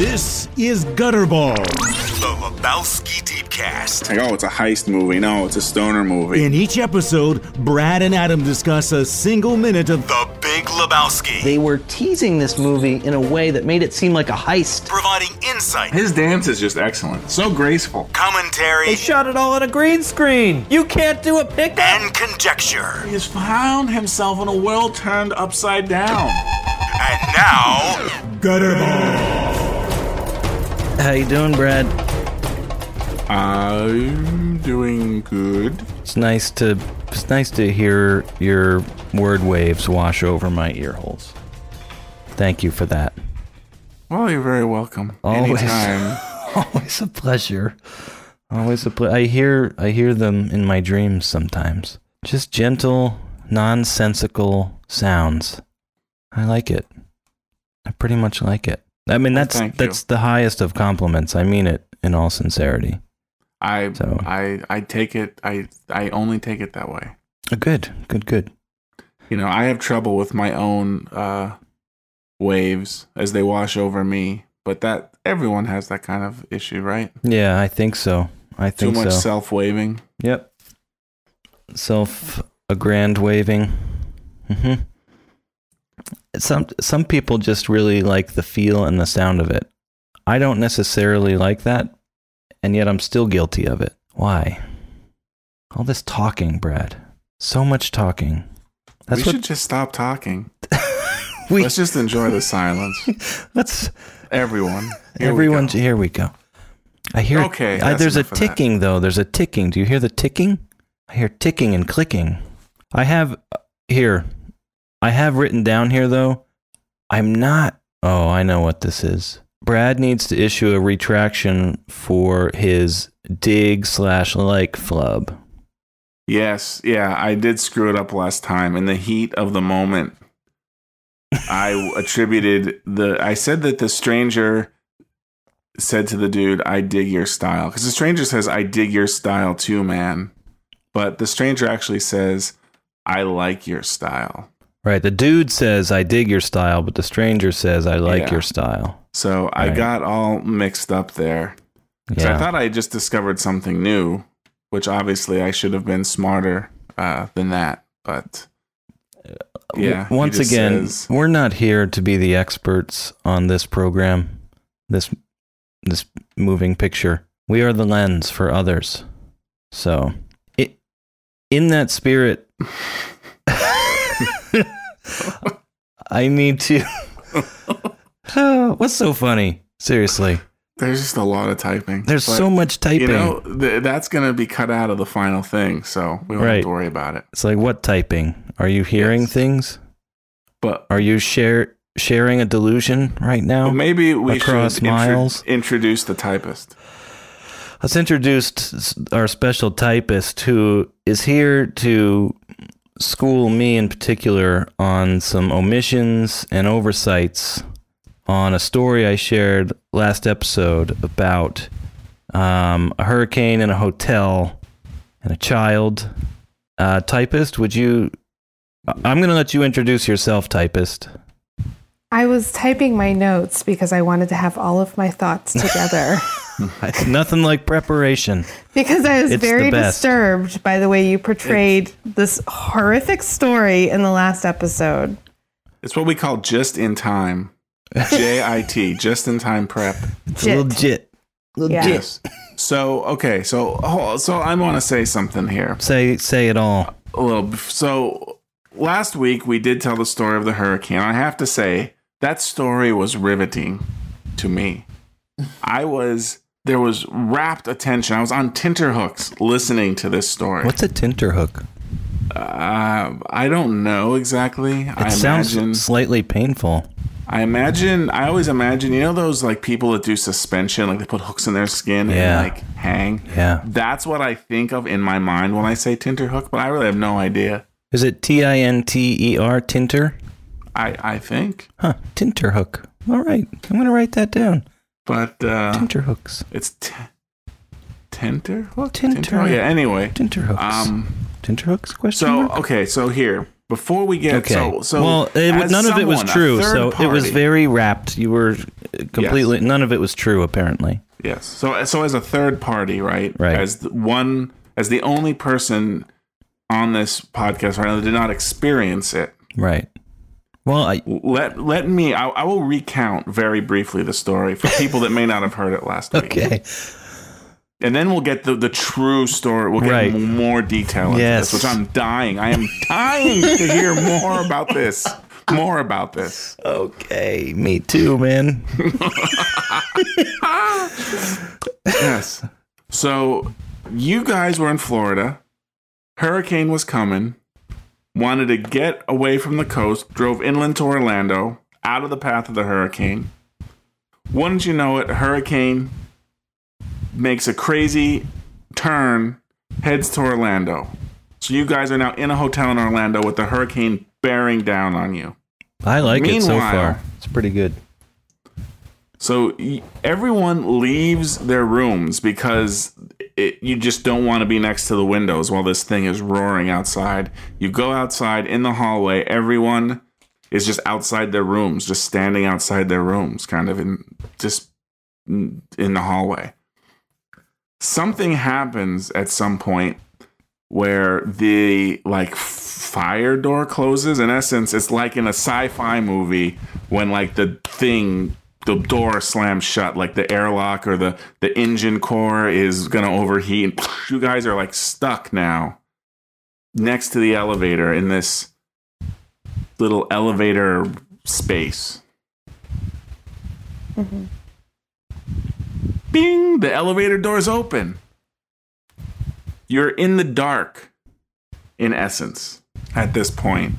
This is Gutterball. The Lebowski Deepcast. Like, oh, it's a heist movie. No, it's a stoner movie. In each episode, Brad and Adam discuss a single minute of The Big Lebowski. They were teasing this movie in a way that made it seem like a heist. providing insight, His dance is just excellent. So graceful. commentary, They shot it all on a green screen. You can't do a pickup. and conjecture. He has found himself in a world turned upside down. And now, Gutterball. How you doing, Brad? I'm doing good. It's nice to it's nice to hear your word waves wash over my ear holes. Thank you for that. Well, you're very welcome. Always. Anytime. Always a pleasure. Always a ple- I hear I hear them in my dreams sometimes. Just gentle, nonsensical sounds. I like it. I pretty much like it. I mean, Well, that's you. that's the highest of compliments. I mean it in all sincerity. I So- I I take it I I only take it that way. Good, good, good. You know, I have trouble with my own uh waves as they wash over me, but that everyone has that kind of issue, right? Yeah, I think so. I think Too much so. self waving. Yep. Self a grand waving. hmm Some some people just really like the feel and the sound of it. I don't necessarily like that, and yet I'm still guilty of it. Why? All this talking, Brad. So much talking. That's we what should just stop talking. we. Let's just enjoy the silence. Let's Everyone. Here everyone. go. Here we go. I hear. Okay, I, there's a of that. ticking though. There's a ticking. Do you hear the ticking? I hear ticking and clicking. I have uh, here. I have written down here though. I'm not. Oh, I know what this is. Brad needs to issue a retraction for his dig slash like flub. Yes, yeah, I did screw it up last time. In the heat of the moment, I attributed the. I said that the stranger said to the dude, "I dig your style," because the stranger says, "I dig your style too, man," but the stranger actually says, "I like your style." Right. The dude says, "I dig your style," but the stranger says, "I like Yeah. your style." So I got all mixed up there. 'Cause Yeah. I thought I just discovered something new, which obviously I should have been smarter uh, than that. But yeah, he Once again, says- we're not here to be the experts on this program, this this moving picture. We are the lens for others. So, it, in that spirit, I need to. Oh, what's so funny? Seriously, There's just a lot of typing. there's But, so much typing. You know, th- that's going to be cut out of the final thing, so we don't have to worry about it. it's like what typing? Are you hearing Yes. things? But, Are you share sharing a delusion right now? but maybe we across should intro- miles? introduce the typist. Let's introduce our special typist who is here to school me in particular on some omissions and oversights on a story I shared last episode about um, a hurricane in a hotel and a child. Uh, typist, would you? I'm going to let you introduce yourself, typist. I was typing my notes because I wanted to have all of my thoughts together. It's nothing like preparation. because I was It's very disturbed by the way you portrayed this horrific story in the last episode. It's what we call just in time. J I T, just in time prep. It's Jit. legit. Legit. Yeah. Yes. So, okay, so oh, so I want to say something here. Say say it all. a little so last week we did tell the story of the hurricane i have to say that story was riveting to me i was there was rapt attention i was on tenterhooks listening to this story What's a tinterhook? uh, i don't know exactly It i sounds imagine slightly painful. i imagine i always imagine you know those like people that do suspension like they put hooks in their skin Yeah. and like hang Yeah. that's what i think of in my mind when i say tenterhook but i really have no idea Is it T I N T E R tinter? I i think Huh. Tinterhook. All right. I'm gonna write that down. but uh Tinterhooks. It's t- Tinter? What? Tinter. Oh, yeah. Anyway, Tinterhooks. um, Tinterhooks? Question so mark? okay, so here before we get Okay. so so well, it, none of it was true. So it was very wrapped. You were completely. None of it was true, apparently. Yes. So so as a third party, right? Right. As the one as the only person on this podcast right now that did not experience it. Right. Well, I, Let let me I, I will recount very briefly the story for people that may not have heard it last week. okay. And then we'll get the, the true story. We'll get Right. more detail Yes. this, which I'm dying. I am dying to hear more about this. More about this. Okay. Me too, man. Yes. So you guys were in Florida. Hurricane was coming. Wanted to get away from the coast. Drove inland to Orlando, out of the path of the hurricane. Wouldn't you know it? Hurricane makes a crazy turn, heads to Orlando. So you guys are now in a hotel in Orlando with the hurricane bearing down on you. I like it so far. It's pretty good. So everyone leaves their rooms because it, you just don't want to be next to the windows while this thing is roaring outside. You go outside in the hallway. Everyone is just outside their rooms, just standing outside their rooms, kind of in just in the hallway. Something happens at some point where the like fire door closes. In essence, it's like in a sci-fi movie when like the thing the door slams shut, like the airlock or the the engine core is gonna overheat. And you guys are like stuck now next to the elevator in this little elevator space. Bing! The elevator doors open. You're in the dark, in essence, at this point.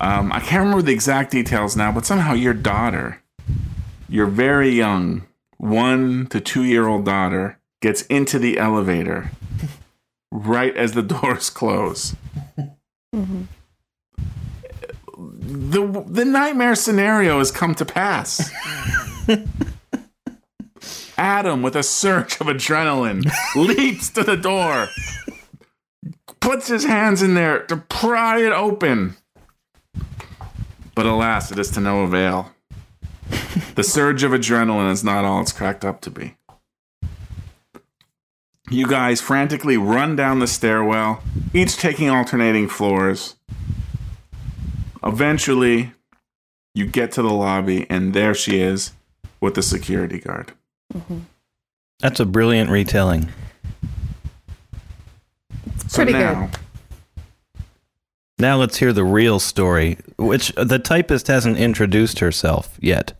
Um, I can't remember the exact details now, but somehow your daughter, your very young one to two year old daughter, gets into the elevator right as the doors close. Mm-hmm. The, the nightmare scenario has come to pass. Adam, with a surge of adrenaline, leaps to the door, puts his hands in there to pry it open. But alas, it is to no avail. The surge of adrenaline is not all it's cracked up to be. You guys frantically run down the stairwell, each taking alternating floors. Eventually, you get to the lobby, and there she is with the security guard. Mm-hmm. That's a brilliant retelling. So pretty good. now, Now let's hear the real story, which the typist hasn't introduced herself yet.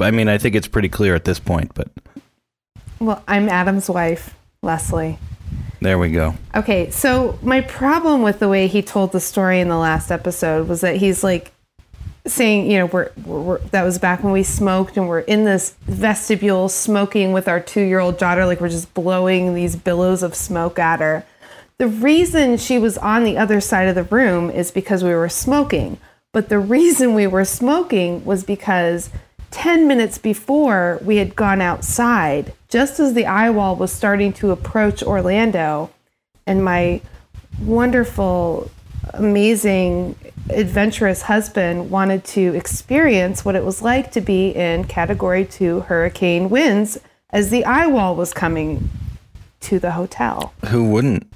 I mean, I think it's pretty clear at this point, but Well, I'm Adam's wife, Leslie. there we go. Okay, so my problem with the way he told the story in the last episode was that he's like saying, you know, we're, we're, we're that was back when we smoked and we're in this vestibule smoking with our two year old daughter, like we're just blowing these billows of smoke at her. The reason she was on the other side of the room is because we were smoking. But the reason we were smoking was because 10 minutes before we had gone outside, just as the eye wall was starting to approach Orlando, and my wonderful, amazing, adventurous husband wanted to experience what it was like to be in category two hurricane winds as the eye wall was coming to the hotel. Who wouldn't?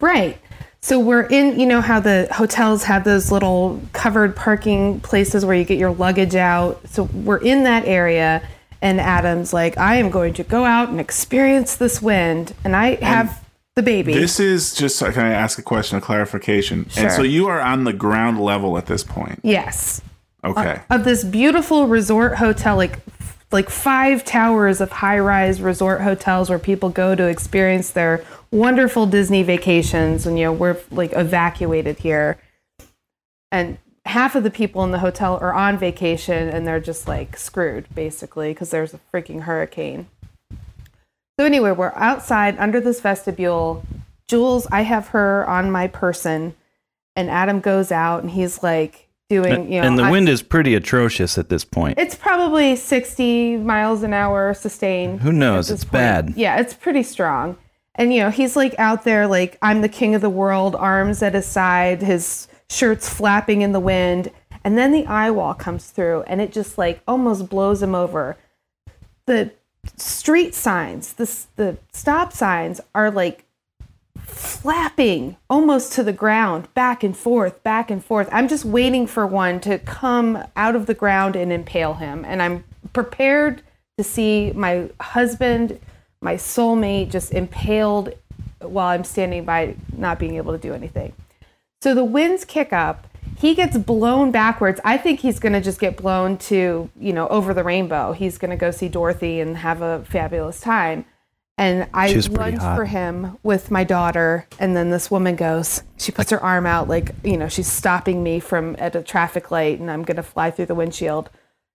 Right. So we're in, you know, how the hotels have those little covered parking places where you get your luggage out. So we're in that area, and Adam's like, I am going to go out and experience this wind. And I have the baby. this is just, can I ask a question, a clarification? Sure. And so you are on the ground level at this point. yes. Okay. Uh, of this beautiful resort hotel, like like five towers of high-rise resort hotels where people go to experience their wonderful Disney vacations and you know we're like evacuated here and half of the people in the hotel are on vacation and they're just like screwed basically because there's a freaking hurricane. So anyway, we're outside under this vestibule. Jules, I have her on my person and Adam goes out and he's like doing, you know, and the I- wind is pretty atrocious at this point. it's probably 60 miles an hour sustained. Who knows? It's bad. Yeah, it's pretty strong. And, you know, he's like out there, like, I'm the king of the world, arms at his side, his shirts flapping in the wind. And then the eye wall comes through and it just like almost blows him over. The street signs, the, the stop signs are like flapping almost to the ground, back and forth, back and forth. I'm just waiting for one to come out of the ground and impale him. And I'm prepared to see my husband, my soulmate, just impaled while I'm standing by, not being able to do anything. So the winds kick up. He gets blown backwards. I think he's going to just get blown to, you know, over the rainbow. He's going to go see Dorothy and have a fabulous time. And I lunge for him with my daughter. And then this woman goes, she puts her arm out like, you know, she's stopping me from at a traffic light and I'm going to fly through the windshield.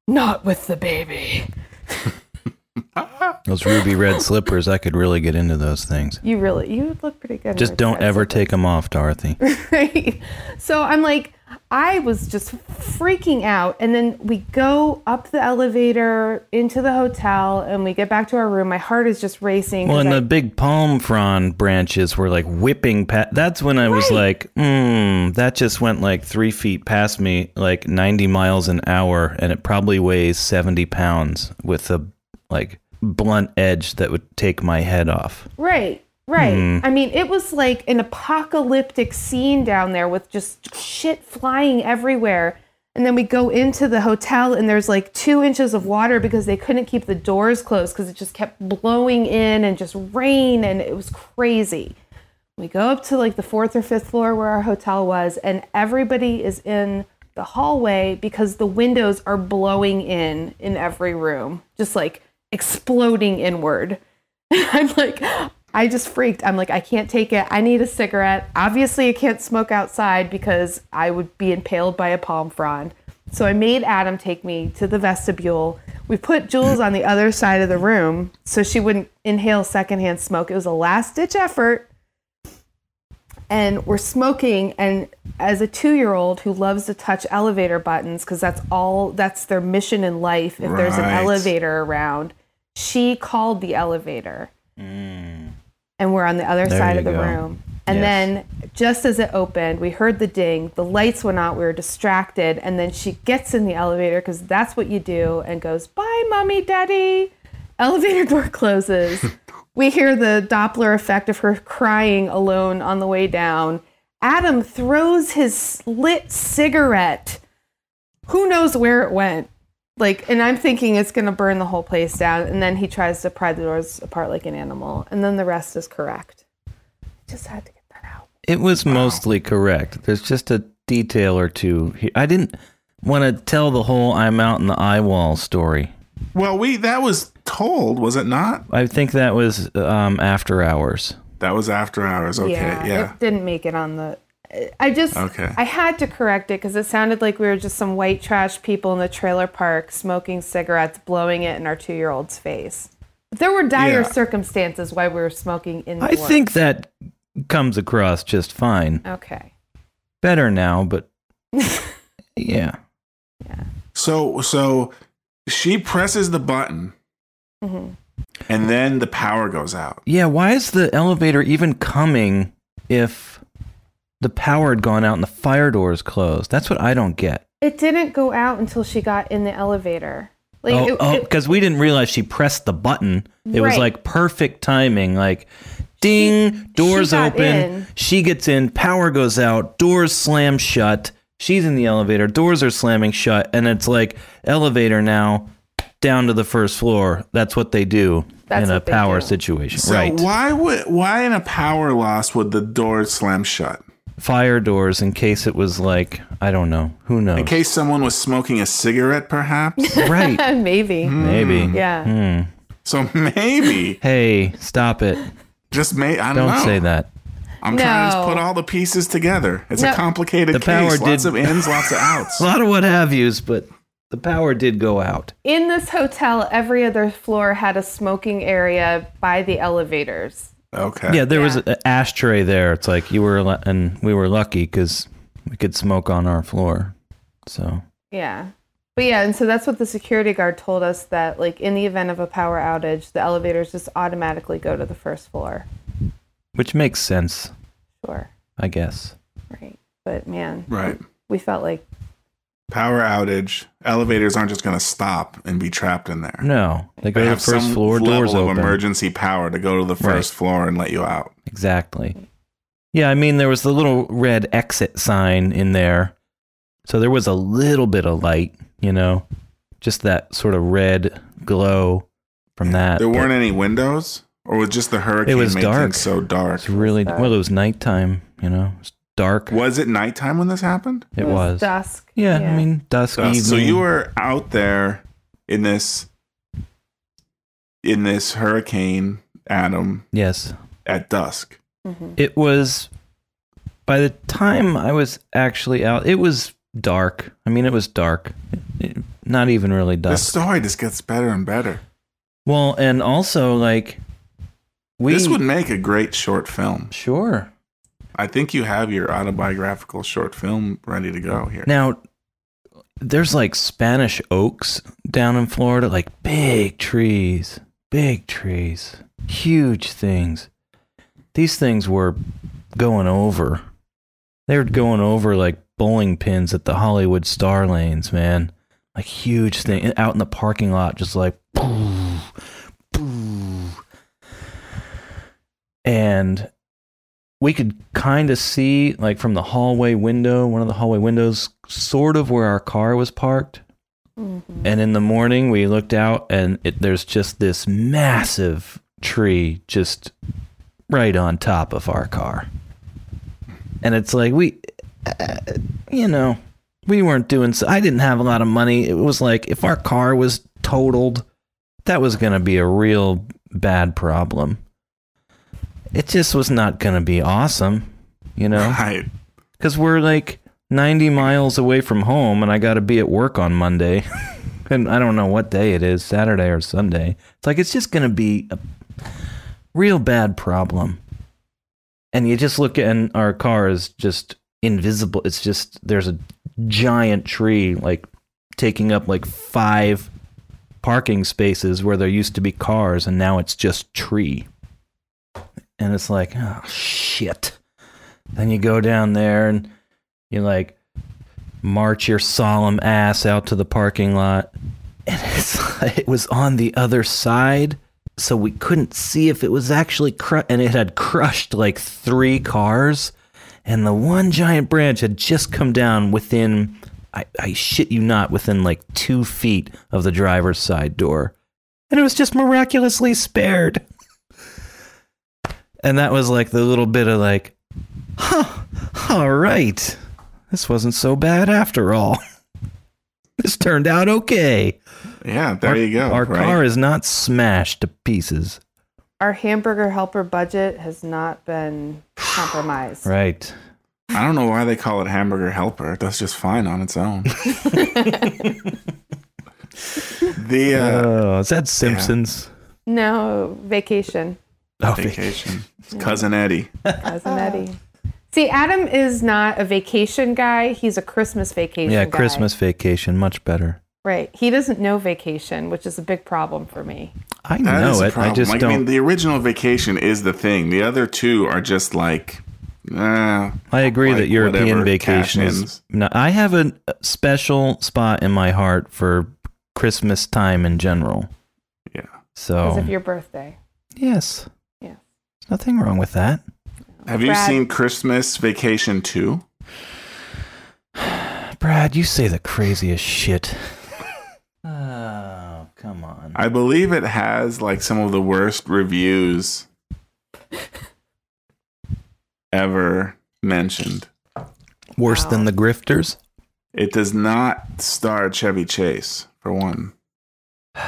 Not with the baby. Those ruby red slippers, I could really get into those things. You really, you would look pretty good. Just don't ever take them off, Dorothy. right? So I'm like, I was just freaking out. And then we go up the elevator into the hotel and we get back to our room. My heart is just racing. Well, and I- the big palm frond branches were like whipping past. That's when I was Right. like, hmm, that just went like three feet past me, like 90 miles an hour, and it probably weighs 70 pounds with a like blunt edge that would take my head off. right, right. Hmm. I mean, it was like an apocalyptic scene down there with just shit flying everywhere. And then we go into the hotel and there's like two inches of water because they couldn't keep the doors closed because it just kept blowing in and just rain and it was crazy. We go up to like the fourth or fifth floor where our hotel was, and everybody is in the hallway because the windows are blowing in in every room, just like exploding inward. I'm like, I just freaked. I'm like, I can't take it. I need a cigarette. Obviously, I can't smoke outside because I would be impaled by a palm frond. So I made Adam take me to the vestibule. We put Jules on the other side of the room so she wouldn't inhale secondhand smoke. It was a last ditch effort and we're smoking and as a two-year-old who loves to touch elevator buttons because that's all that's their mission in life if there's an elevator around she called the elevator mm. And we're on the other There side of the go. room. And Yes. then just as it opened we heard the ding the lights went out we were distracted and then she gets in the elevator because that's what you do and goes bye mommy daddy. Elevator door closes. We hear the doppler effect of her crying alone on the way down. Adam throws his lit cigarette. Who knows where it went like and i'm thinking it's going to burn the whole place down and then he tries to pry the doors apart like an animal and then the rest is correct just had to get that out It was mostly correct. There's just a detail or two. here. I didn't want to tell the whole I'm out in the eye wall story. Well, we that was told, was it not? I think that was um, after hours. That was after hours. Okay, yeah. it didn't make it on the i just Okay. i had to correct it because it sounded like we were just some white trash people in the trailer park smoking cigarettes blowing it in our two-year-old's face but there were dire Yeah. circumstances why we were smoking in I think that comes across just fine. okay Better now, but yeah. Yeah. So so she presses the button Mhm. and then the power goes out. Yeah, why is the elevator even coming if the power had gone out and the fire doors closed? That's what I don't get. it didn't go out until she got in the elevator like oh, it, oh, because we didn't realize she pressed the button. It was like perfect timing. Like, ding, doors got open. in. She gets in, power goes out, doors slam shut. She's in the elevator, doors are slamming shut, and it's like elevator now down to the first floor. That's what they do That's in a power do. situation, So right? why would why in a power loss would the door slam shut? Fire doors in case it was like I don't know, who knows? In case someone was smoking a cigarette, perhaps. right? maybe Maybe. yeah so maybe Mm. Hey, stop it! just may I don't, Don't know. say that. I'm trying to No. put all the pieces together. It's No. a complicated The case. power lots did- of ins, lots of outs. A lot of what have yous, but the power did go out. in this hotel every other floor had a smoking area by the elevators Okay. Yeah, there was an ashtray there. It's like you were, lu- and we were lucky because we could smoke on our floor. So Yeah. But yeah, and so that's what the security guard told us that like in the event of a power outage, the elevators just automatically go to the first floor. which makes sense, Sure. I guess. Right. But man, Right. we felt like Power outage. Elevators aren't just going to stop and be trapped in there. No, they go They to the have first some floor, level doors of open. emergency power to go to the first Right. floor and let you out. Exactly. Yeah, I mean, there was the little red exit sign in there. So there was a little bit of light, you know, just that sort of red glow from that. There weren't any windows, or was just the hurricane it was dark. so dark? It's really, well, it was nighttime, you know, it was dark. Was it nighttime when this happened? It was. dusk. Yeah, I mean, dusk, Dusk. evening. So you were out there in this in this hurricane, Adam, Yes. at dusk. Mhm. It was, by the time I was actually out, it was dark. I mean, it was dark. It- not even really dusk. The story just gets better and better. Well, and also, like, we. this would make a great short film. Sure. I think you have your autobiographical short film ready to go here. Now, there's like Spanish oaks down in Florida, like big trees, big trees, huge things. These things were going over. They were going over like bowling pins at the Hollywood Star Lanes, man. Like huge thing out in the parking lot, just like boo, boo. And we could kind of see like from the hallway window one of the hallway windows sort of where our car was parked. Mhm. and in the morning we looked out and it, there's just this massive tree just right on top of our car. And it's like we uh, you know we weren't doing so i didn't have a lot of money. It was like if our car was totaled that was going to be a real bad problem it just was not going to be awesome you know Right. because we're like 90 miles away from home and I got to be at work on Monday. and I don't know what day it is, Saturday or Sunday. It's like, it's just going to be a real bad problem. And you just look at, and our car is just invisible. It's just, there's a giant tree like taking up like five parking spaces where there used to be cars and now it's just tree. And it's like, oh, shit. Then you go down there and you like march your solemn ass out to the parking lot. And it's like, it was on the other side, so we couldn't see if it was actually cru- and it had crushed like three cars. And the one giant branch had just come down within, I, I shit you not, within like two feet of the driver's side door. And it was just miraculously spared. And that was like the little bit of like, huh, all right. This wasn't so bad after all. this turned out okay. Yeah, there our, you go. Our right? car is not smashed to pieces. Our hamburger helper budget has not been compromised. Right. I don't know why they call it hamburger helper. It does just fine on its own. the uh, oh, is that Simpsons? No, vacation. Oh, vacation. It's cousin Eddie. Cousin Eddie. See, Adam is not a vacation guy. He's a Christmas vacation yeah, guy. Christmas vacation, much better. Right. He doesn't know vacation, which is a big problem for me. I That is know a it. I problem. just like, don't. I mean, the original vacation is the thing. The other two are just like, eh, I agree like that European whatever, vacation is. No, I have a special spot in my heart for Christmas time in general. Yeah. Because So of your birthday. yes, Yes. there's nothing wrong with that. Have you seen Christmas Vacation 2? Brad, you say the craziest shit. oh, come on. I believe it has like some of the worst reviews ever mentioned. Worse than the grifters? It does not star Chevy Chase, for one.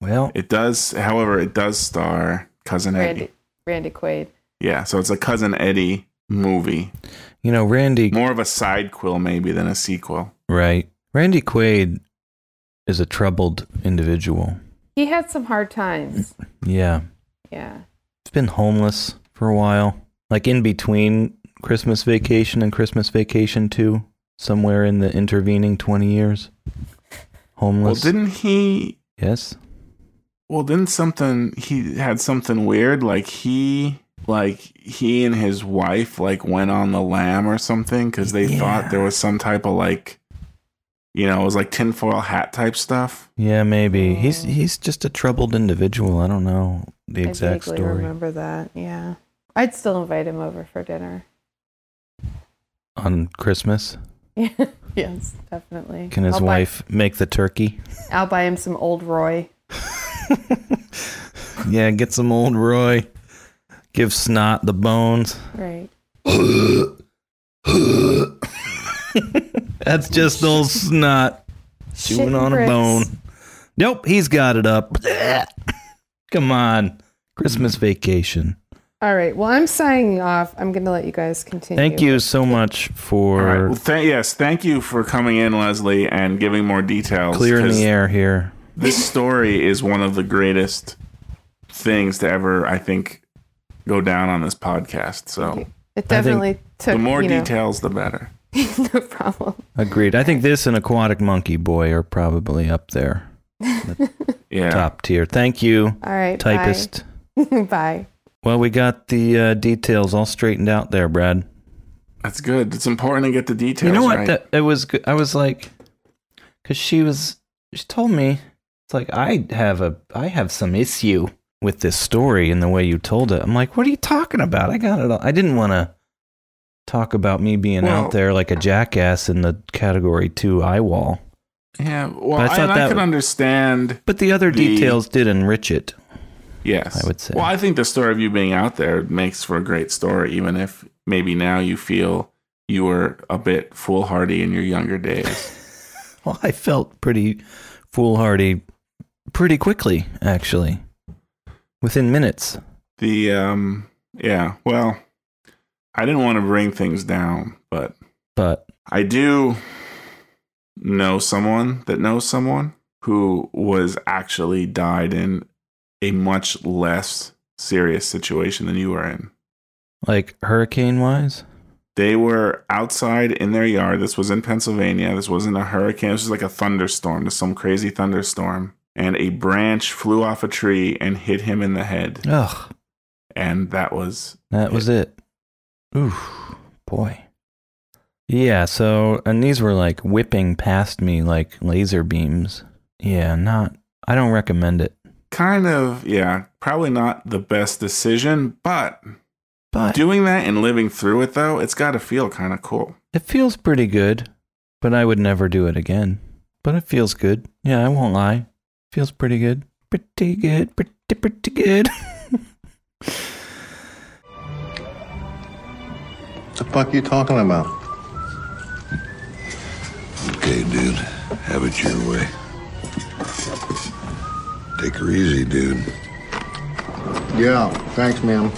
Well, It does, however, it does star Cousin Eddie. Randy, Randy Quaid. Yeah, so it's a Cousin Eddie movie. you know, Randy, More of a side quill, maybe, than a sequel. right? Randy Quaid is a troubled individual. He had some hard times. Yeah. Yeah. He's been homeless for a while. Like in between Christmas vacation and Christmas vacation 2, somewhere in the intervening 20 years. Homeless. Well, Homeless. didn't he? yes. Well, didn't something he had something weird? Like he like he and his wife like went on the lam or something because they thought there was some type of like, you know, it was like tinfoil hat type stuff. Yeah, maybe he's he's just a troubled individual. I don't know the I exact vaguely story remember that. Yeah. I'd still invite him over for dinner. on Christmas. Yeah yes, definitely. Can his I'll buy- wife make the turkey? I'll buy him some old Roy. Yeah, get some old Roy. Give Snot the bones. Right. That's just old Snot chewing Shitting on a bone. Nope, he's got it up. Come on, Christmas vacation. All right. Well, I'm signing off. I'm going to let you guys continue. Thank you so much for All right. Well, th- yes, thank you for coming in, Leslie, and giving more details. clearing 'cause the air here. This story is one of the greatest things to ever, I think, go down on this podcast. So It definitely took the more you know, details, the better. no problem. Agreed. I think this and Aquatic Monkey Boy are probably up there, Yeah. top tier. Thank you, All right. typist. Bye. bye. Well, we got the uh, details all straightened out there, Brad. That's good. It's important to get the details. you know what? Right. That it was. good. I was like, because she was. She told me it's like I have a. I have some issue with this story and the way you told it. I'm like, what are you talking about? I got it. all. I didn't want to talk about me being Well- out there like a jackass in the category two eye wall. yeah. Well, But I I, thought I that can w- understand. But the other The- details did enrich it. Yes, I would say. Well, I think the story of you being out there makes for a great story, even if maybe now you feel you were a bit foolhardy in your younger days. Well, I felt pretty foolhardy pretty quickly, actually, within minutes. the um, yeah. Well, I didn't want to bring things down, but But I do know someone that knows someone who was actually died in a much less serious situation than you were in. like hurricane wise, They were outside in their yard. This was in Pennsylvania. This wasn't a hurricane. This was like a thunderstorm, just some crazy thunderstorm. And a branch flew off a tree and hit him in the head. ugh, And that was that was it. Ooh, boy. Yeah, so and these were like whipping past me like laser beams. Yeah, not. I don't recommend it. kind of, yeah, probably not the best decision, but But doing that and living through it, though, it's got to feel kind of cool. it feels pretty good. But I would never do it again. But it feels good. Yeah, I won't lie. Feels pretty good. Pretty good. Pretty pretty good. What the fuck you talking about? Okay, dude. Have it your way. Take her easy, dude. Yeah, thanks, ma'am.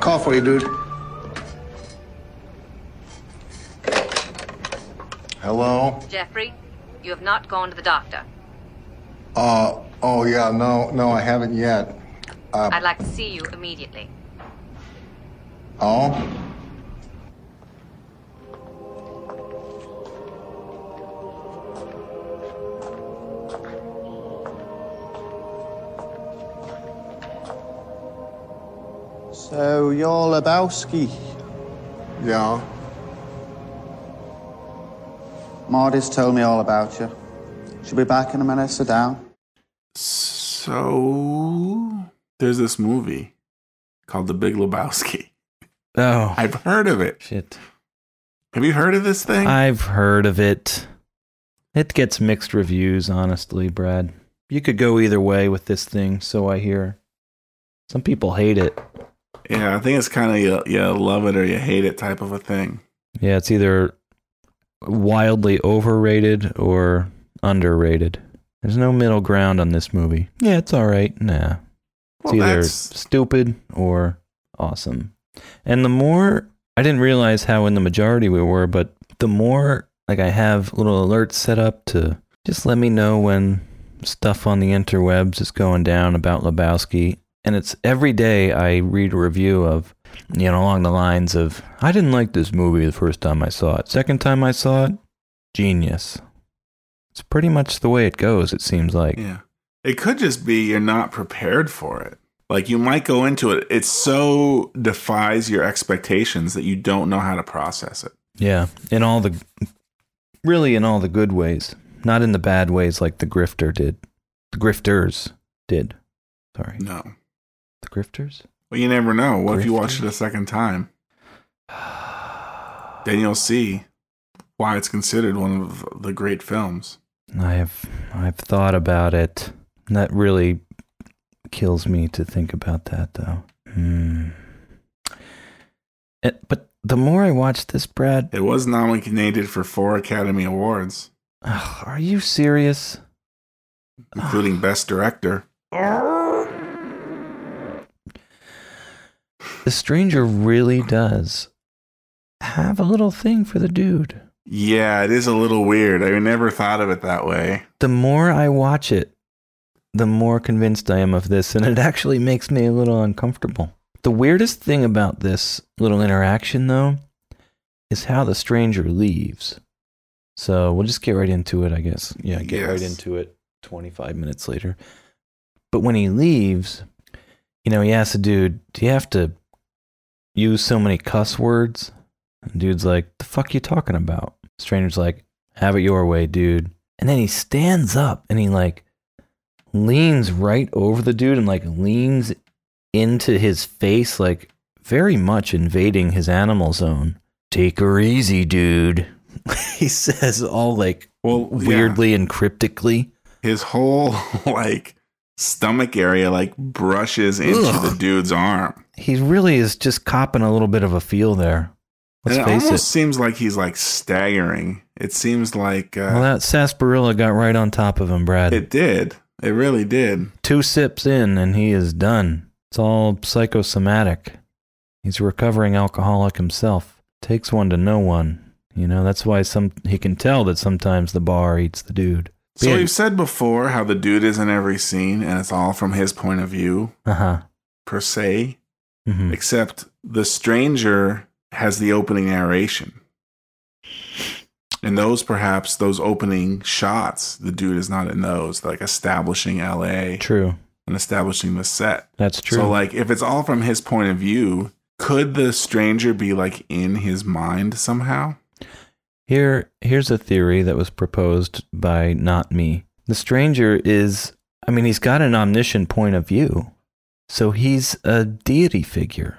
Call for you, dude. Hello? Jeffrey, you have not gone to the doctor. Uh, oh yeah, no, no, I haven't yet. I'd like to see you immediately. Oh? So you're Lebowski. Yeah. Marty's told me all about you. She'll be back in a minute. Sit down. So there's this movie called The Big Lebowski. oh I've heard of it. shit. Have you heard of this thing? I've heard of it. It gets mixed reviews, honestly, Brad. You could go either way with this thing, so I hear. Some people hate it. yeah, I think it's kind of you, you love it or you hate it type of a thing. Yeah, it's either wildly overrated or underrated. There's no middle ground on this movie. Yeah, it's all right. Nah. It's Well, either that's stupid or awesome. And the more I didn't realize how in the majority we were, but the more like I have little alerts set up to just let me know when stuff on the interwebs is going down about Lebowski. And it's every day I read a review of, you know, along the lines of, I didn't like this movie the first time I saw it. Second time I saw it, genius. It's pretty much the way it goes, it seems like. Yeah. It could just be you're not prepared for it. Like you might go into it, it so defies your expectations that you don't know how to process it. Yeah, in all the really in all the good ways, not in the bad ways like the grifter did. The grifters did. Sorry. No. The grifters? Well, you never know. What if you watch it a second time? Then you'll see why it's considered one of the great films. I have I've thought about it. That really kills me to think about that though. Hmm. It- but the more I watch this, Brad, It was nominated for four Academy Awards, ugh, are you serious? including Best Director. The stranger really does have a little thing for the dude. Yeah, it is a little weird. I never thought of it that way. The more I watch it, the more convinced I am of this, and it actually makes me a little uncomfortable. The weirdest thing about this little interaction, though, is how the stranger leaves. So we'll just get right into it, I guess. Yeah, get right into it 25 minutes later. But when he leaves, you know, he asks the dude, Do you have to use so many cuss words? And dude's like, The fuck you talking about? Stranger's like, Have it your way, dude. And then he stands up and he like leans right over the dude and like leans into his face, like very much invading his animal zone. Take her easy, dude. he says all like Well, yeah. weirdly and cryptically. His whole like stomach area like brushes into Ugh. the dude's arm. He really is just copping a little bit of a feel there. Let's and it face almost it. seems like he's like staggering. It seems like uh, Well, that sarsaparilla got right on top of him, Brad. it did. It really did. Two sips in, and he is done. It's all psychosomatic. He's a recovering alcoholic himself. Takes one to know one. You know, that's why some he can tell that sometimes the bar eats the dude. So Yeah. we've said before how the dude is in every scene and it's all from his point of view Uh huh. per se, hmm except the stranger has the opening narration. And those perhaps those opening shots, the dude is not in those, like establishing LA True. and establishing the set. That's true. So like if it's all from his point of view, could the stranger be like in his mind somehow? Here, here's a theory that was proposed by not me. The stranger is, I mean, he's got an omniscient point of view. So he's a deity figure.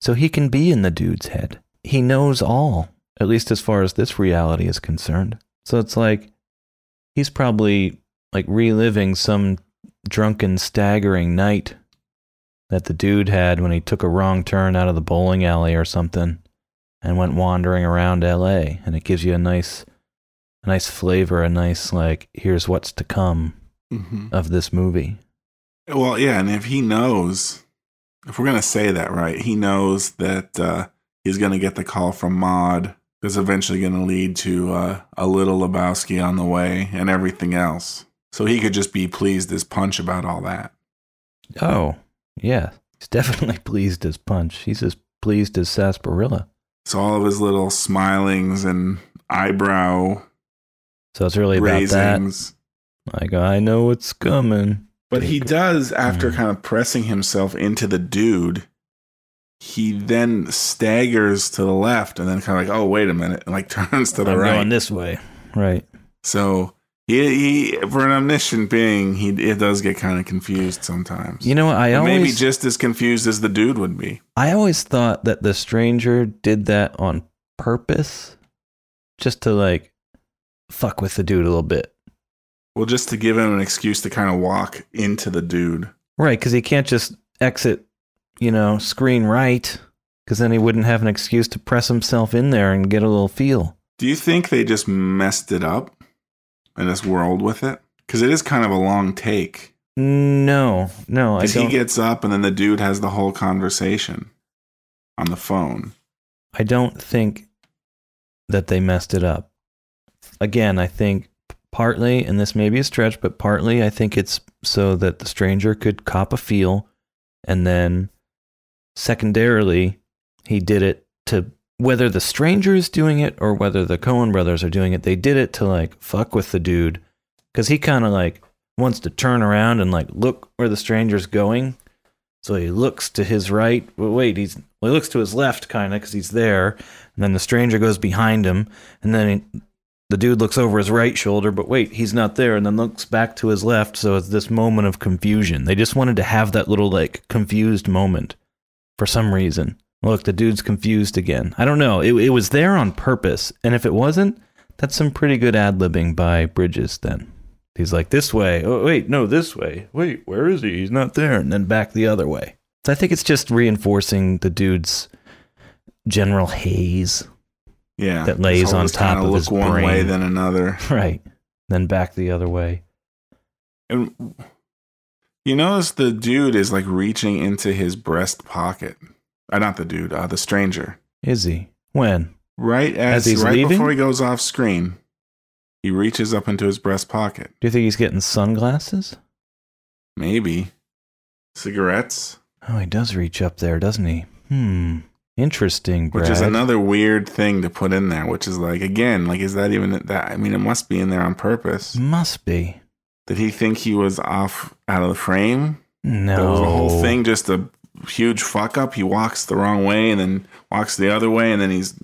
So he can be in the dude's head. He knows all, at least as far as this reality is concerned. So it's like he's probably like reliving some drunken, staggering night that the dude had when he took a wrong turn out of the bowling alley or something and went wandering around LA and it gives you a nice a nice flavor, a nice like here's what's to come Mm-hmm. of this movie. Well, yeah, and if he knows, if we're gonna say that right, he knows that uh, he's gonna get the call from Maude. That's eventually gonna lead to uh, a little Lebowski on the way and everything else. So he could just be pleased as punch about all that. Oh, yeah. He's definitely pleased as punch. He's as pleased as sarsaparilla. So all of his little smilings and eyebrow So it's really about that. raisings. Like I know what's coming. But he does, after Mm. kind of pressing himself into the dude, he then staggers to the left and then kind of like, oh, wait a minute, and like turns to the I'm right. going this way. Right. So he, he, for an omniscient being, he it does get kind of confused sometimes. You know, I always maybe just as confused as the dude would be. I always thought that the stranger did that on purpose, just to like fuck with the dude a little bit. Well, just to give him an excuse to kind of walk into the dude. Right, because he can't just exit, you know, screen right, because then he wouldn't have an excuse to press himself in there and get a little feel. Do you think they just messed it up in this world with it? Because it is kind of a long take. No, no, I he don't. gets up and then the dude has the whole conversation on the phone. I don't think that they messed it up. Again, I think partly, and this may be a stretch, but partly I think it's so that the stranger could cop a feel, and then secondarily, he did it to whether the stranger is doing it or whether the Coen brothers are doing it, they did it to like fuck with the dude because he kind of like wants to turn around and like look where the stranger's going. So he looks to his right. Well, wait, he's well, he looks to his left kind of because he's there, and then the stranger goes behind him, and then he, the dude looks over his right shoulder, but wait, he's not there, and then looks back to his left. So it's this moment of confusion. They just wanted to have that little like confused moment for some reason. Look, the dude's confused again. I don't know. It, it was there on purpose, and if it wasn't, that's some pretty good ad libbing by Bridges. Then he's like, "This way." Oh, wait, no, this way. Wait, where is he? He's not there, and then back the other way. So I think it's just reinforcing the dude's general haze Yeah, that lays on top kinda look his one brain. way than another. right, then back the other way. And you notice the dude is like reaching into his breast pocket. Uh, not the dude, uh, the stranger. Is he? When? Right as, As he's right leaving? before he goes off screen, he reaches up into his breast pocket. Do you think he's getting sunglasses? Maybe cigarettes, Oh, he does reach up there, doesn't he? Hmm. Interesting, Brad. which is another weird thing to put in there. Which is like again, like is that even that? I mean, it must be in there on purpose. Must be. Did he think he was off out of the frame? No. The whole thing just a huge fuck up. He walks the wrong way and then walks the other way, and then he's.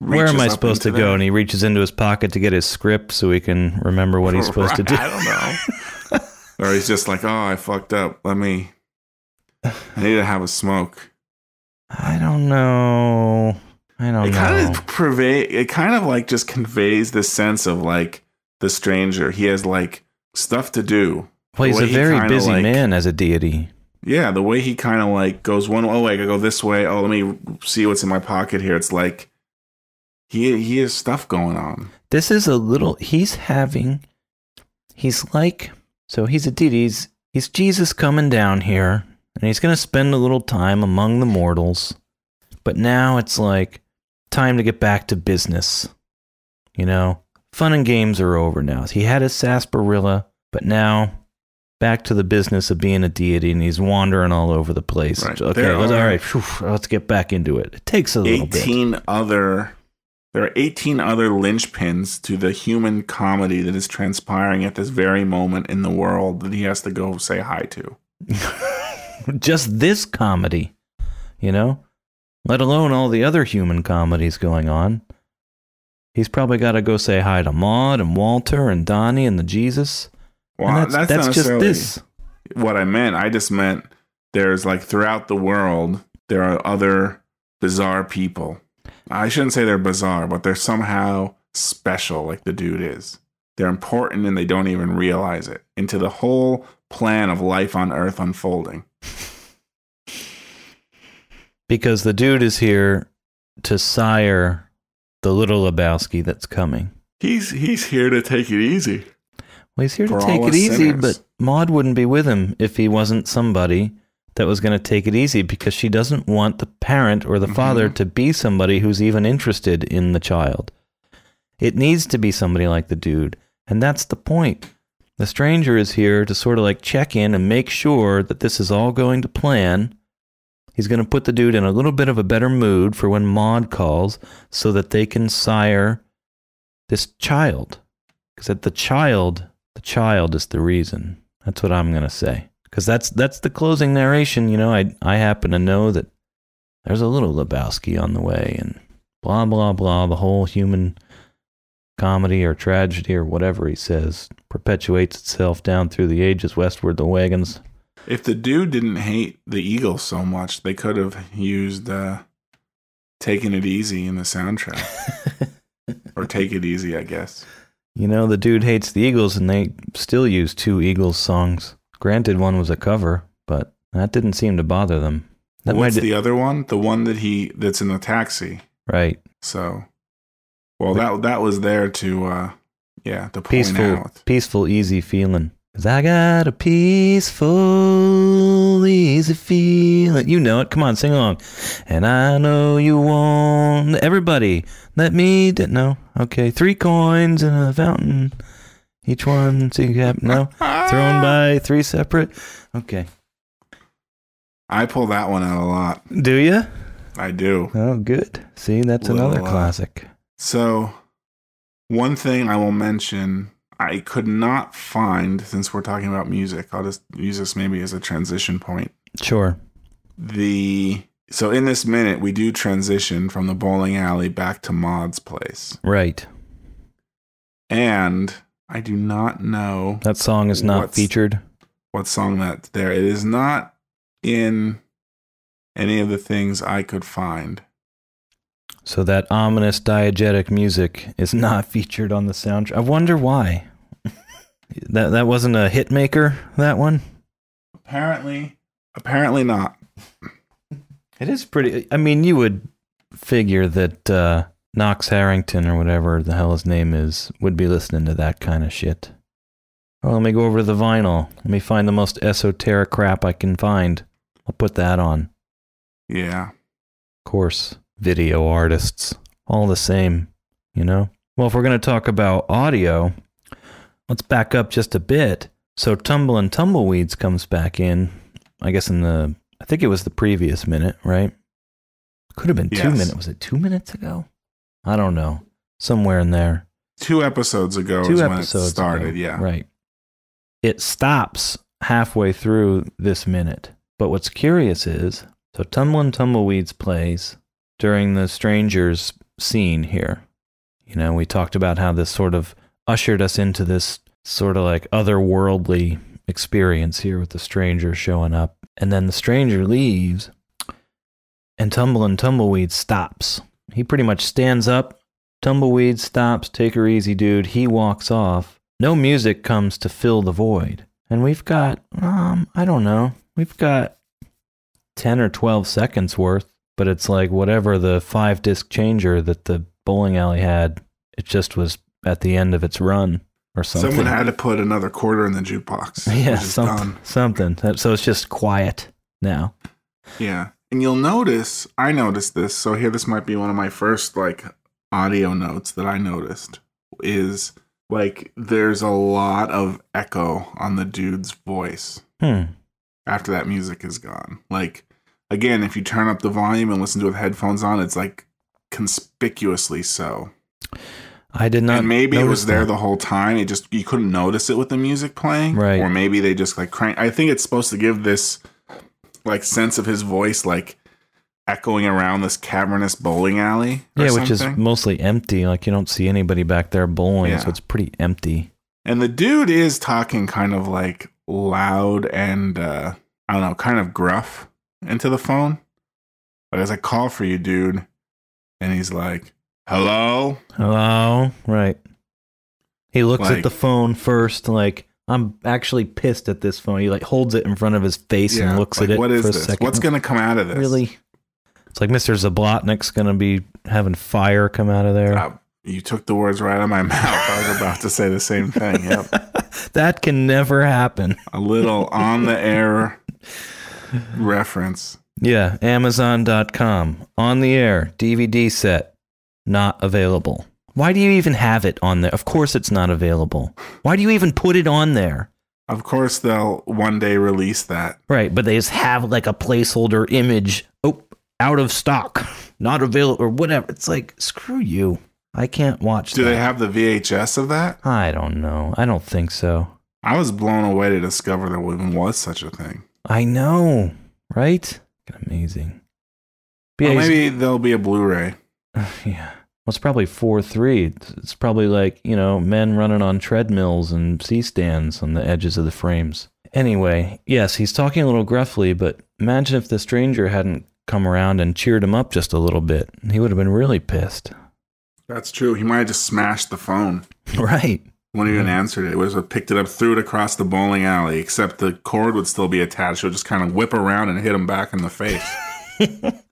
Where am I supposed to go? there. And he reaches into his pocket to get his script so he can remember what he's supposed to do. I don't know. or he's just like, oh, I fucked up. Let me. I need to have a smoke. I don't know. I don't know It know. kind of pervade. It kind of like just conveys this sense of like the stranger. He has like stuff to do. well, he's a very busy like- man as a deity. Yeah, the way he kind of like goes one. Oh, I go this way. Oh, let me see what's in my pocket here. It's like he he has stuff going on. This is a little. He's having. He's like. So he's a deity. He's, he's Jesus coming down here, and he's going to spend a little time among the mortals. But now it's like time to get back to business. You know, fun and games are over now. He had his sarsaparilla, but now back to the business of being a deity, and he's wandering all over the place. Right. Okay, There let's, are right, phew, let's get back into it. It takes a little bit. Eighteen other. There are 18 other linchpins to the human comedy that is transpiring at this very moment in the world that he has to go say hi to. just this comedy, you know, let alone all the other human comedies going on. He's probably got to go say hi to Maude and Walter and Donnie and the Jesus. Well, And that's, that's, that's, not just necessarily this. what I meant. I just meant there's like throughout the world, there are other bizarre people. I shouldn't say they're bizarre, but they're somehow special, like the dude is. They're important and they don't even realize it into the whole plan of life on Earth unfolding. Because the dude is here to sire the little Lebowski that's coming. He's he's here to take it easy. Well, he's here to take it easy, sinners. but Maude wouldn't be with him if he wasn't somebody that was going to take it easy because she doesn't want the parent or the father Mm-hmm. to be somebody who's even interested in the child. It needs to be somebody like the dude, and that's the point. The stranger is here to sort of like check in and make sure that this is all going to plan. He's going to put the dude in a little bit of a better mood for when Maude calls so that they can sire this child. Because at the child, the child is the reason. That's what I'm gonna say. Because that's that's the closing narration. You know, I I happen to know that there's a little Lebowski on the way, and blah blah blah. The whole human comedy or tragedy or whatever he says perpetuates itself down through the ages westward the wagons. If the dude didn't hate the Eagles so much, they could have used uh, "Taking It Easy" in the soundtrack, or "Take It Easy," I guess. You know, the dude hates the Eagles, and they still use two Eagles songs. Granted, one was a cover, but that didn't seem to bother them. That What's the other one? The one that he that's in the taxi. right. So, well, that that was there to, uh, yeah, to point peaceful, out. peaceful, easy feeling. Cause I got a peaceful, easy feeling. You know it. Come on, sing along. And I know you want everybody. Let me. D- no, okay. Three coins in a fountain. Each one. See, you have no thrown by three separate. Okay. I pull that one out a lot. Do you? I do. Oh, good. See, that's another Little, uh, classic. So, one thing I will mention I could not find, since we're talking about music, I'll just use this maybe as a transition point. Sure. The so in this minute we do transition from the bowling alley back to Maude's place, Right. and I do not know That song is not featured. what song that there. It is not in any of the things I could find. So that ominous diegetic music is not featured on the soundtrack. I wonder why. that that wasn't a hit maker, that one? Apparently, apparently not. It is pretty I mean, you would figure that uh Knox Harrington or whatever the hell his name is would be listening to that kind of shit. Well, let me go over to the vinyl. Let me find the most esoteric crap I can find. I'll put that on. Yeah. Of course, video artists, all the same, you know? Well, if we're going to talk about audio, let's back up just a bit. So, Tumbling Tumbleweeds comes back in, I guess, in the, I think it was the previous minute, right? Could have been two Yes. minutes. Was it two minutes ago? I don't know. Somewhere in there. Two episodes ago two is when episodes it started. ago. Yeah. Right. It stops halfway through this minute. But what's curious is so Tumbling Tumbleweeds plays during the strangers scene here. You know, we talked about how this sort of ushered us into this sort of like otherworldly experience here with the stranger showing up. And then the stranger leaves and Tumbling Tumbleweed stops. He pretty much stands up Tumbleweed stops, take her easy, dude. He walks off. No music comes to fill the void. And we've got, um, I don't know, we've got 10 or 12 seconds worth, but it's like whatever the five disc changer that the bowling alley had, it just was at the end of its run or something. Someone had to put another quarter in the jukebox. yeah, something. Something. So it's just quiet now. Yeah. And you'll notice, I noticed this. So here, this might be one of my first like audio notes that I noticed is like there's a lot of echo on the dude's voice Hmm. after that music is gone. Like, again, if you turn up the volume and listen to it with headphones on, it's like conspicuously so. I did not. and maybe it was there that. the whole time. It just you couldn't notice it with the music playing, Right. Or maybe they just like crank. I think it's supposed to give this like sense of his voice like echoing around this cavernous bowling alley. or Yeah, which is mostly empty. Like you don't see anybody back there bowling, Yeah. so it's pretty empty. and the dude is talking kind of like loud and uh I don't know, kind of gruff into the phone. Like as I call for you, dude, and he's like, "Hello." Hello? Right. He looks at the phone first, like, I'm actually pissed at this phone. He like holds it in front of his face and looks like, at it What is for a this? second. What's gonna come out of this? really? It's like Mr. Zablotnik's gonna be having fire come out of there. Uh, you took the words right out of my mouth. I was about to say the same thing. Yep. that can never happen. A little on the air reference. Yeah, Amazon.com. On the air, DVD set, not available. Why do you even have it on there? Of course it's not available. Why do you even put it on there? Of course, they'll one day release that. Right, but they just have like a placeholder image. Oh, out of stock, not available, or whatever. It's like, screw you. I can't watch Do that. they have the VHS of that? I don't know. I don't think so. I was blown away to discover there even was such a thing. I know, right? Amazing. Well, maybe there'll be a Blu-ray. yeah. Well, it's probably 4 3. It's, it's probably like, you know, men running on treadmills and C stands on the edges of the frames. Anyway, yes, he's talking a little gruffly, but imagine if the stranger hadn't come around and cheered him up just a little bit. He would have been really pissed. That's true. He might have just smashed the phone. Right. When he even answered it, it was picked it up, threw it across the bowling alley. Except the cord would still be attached. It would just kind of whip around and hit him back in the face.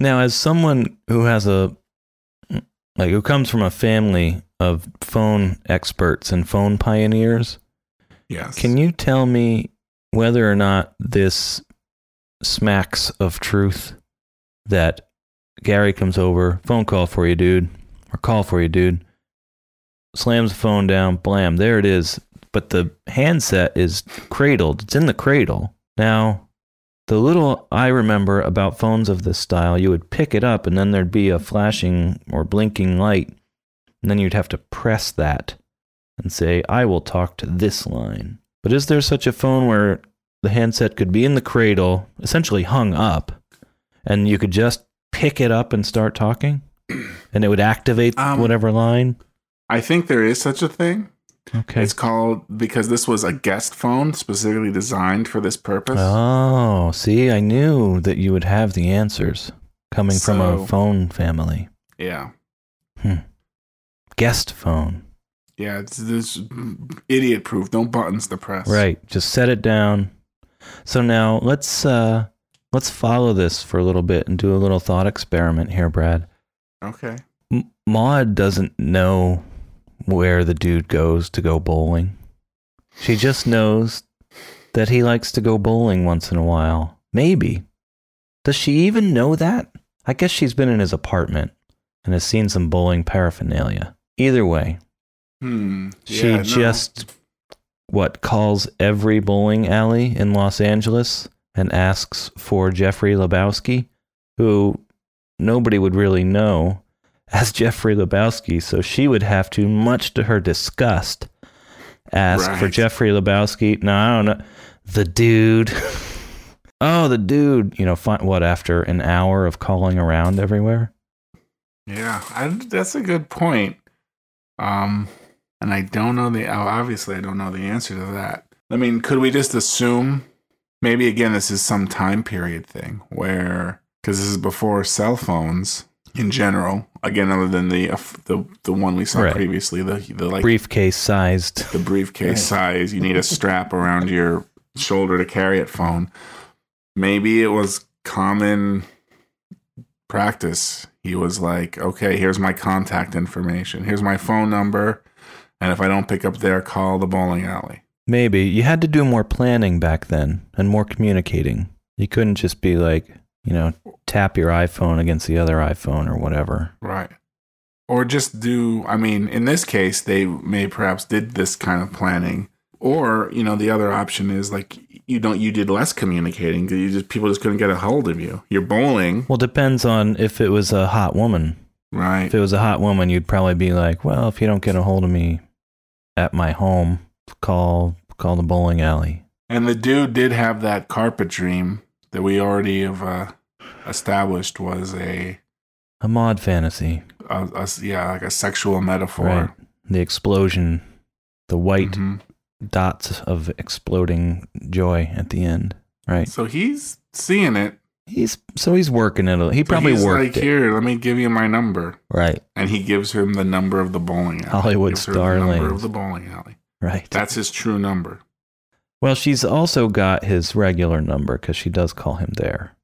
Now, as someone who has a like who comes from a family of phone experts and phone pioneers, yes. can you tell me whether or not this smacks of truth that Gary comes over, phone call for you, dude, or call for you, dude, slams the phone down, blam, there it is. But the handset is cradled. It's in the cradle. Now, The little I remember about phones of this style, you would pick it up and then there'd be a flashing or blinking light. And then you'd have to press that and say, I will talk to this line. But is there such a phone where the handset could be in the cradle, essentially hung up, and you could just pick it up and start talking? And it would activate Um, whatever line? I think there is such a thing. Okay. It's called because this was a guest phone specifically designed for this purpose. Oh, see, I knew that you would have the answers coming from a phone family. Yeah. Hmm. Guest phone. Yeah, it's this idiot proof. No buttons to press. Right. Just set it down. So now let's uh let's follow this for a little bit and do a little thought experiment here, Brad. Okay. M- Maude doesn't know where the dude goes to go bowling. She just knows that he likes to go bowling once in a while. Maybe. Does she even know that? I guess she's been in his apartment and has seen some bowling paraphernalia. Either way, Hmm. she Yeah, no. just what calls every bowling alley in Los Angeles and asks for Jeffrey Lebowski, who nobody would really know as Jeffrey Lebowski, so she would have to, much to her disgust, ask for Jeffrey Lebowski. No, I don't know. The dude. oh, the dude. You know, fi- what, after an hour of calling around everywhere? Yeah, I, that's a good point. Um, and I don't know the obviously I don't know the answer to that. I mean, could we just assume maybe again this is some time period thing where because this is before cell phones in general. Again, other than the uh, the the one we saw Right. previously, the the like Briefcase sized. the briefcase size. You need a strap around your shoulder to carry it phone. Maybe it was common practice. He was like, okay, here's my contact information. Here's my phone number. And if I don't pick up there, call the bowling alley. Maybe. You had to do more planning back then and more communicating. You couldn't just be like, you know, tap your iPhone against the other iPhone or whatever. Right. Or just do, I mean, in this case, they may perhaps did this kind of planning. Or, you know, the other option is like you don't, you did less communicating you just, people just couldn't get a hold of you. You're bowling. Well, depends on if it was a hot woman. Right. If it was a hot woman, you'd probably be like, well, if you don't get a hold of me at my home, call call the bowling alley. And the dude did have that carpet dream that we already have uh, established was a, A Maude fantasy. a, a- yeah, like a sexual metaphor. Right. The explosion, the white Mhm. dots of exploding joy at the end. Right. So he's seeing it. He's so he's working it. He So probably he's worked like, it. here, let me give you my number. Right. And he gives him the number of the bowling alley. Hollywood Star Lanes. number of the bowling alley. Right. That's his true number. Well, she's also got his regular number because she does call him there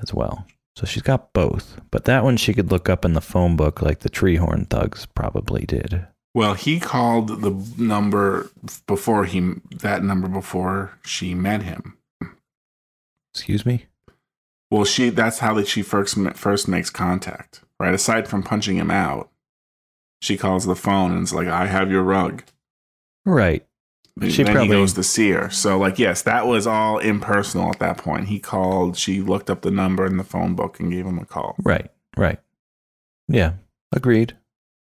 as well. So she's got both. But that one she could look up in the phone book like the Treehorn Thugs probably did. Well, he called the number before he that number before she met him. Excuse me? Well, she that's how that she first first makes contact, right? Aside from punching him out, she calls the phone and it's like, "I have your rug." Right. She then probably- he goes to see her. So, like, yes, that was all impersonal at that point. He called. She looked up the number in the phone book and gave him a call. Right. Right. Yeah. Agreed.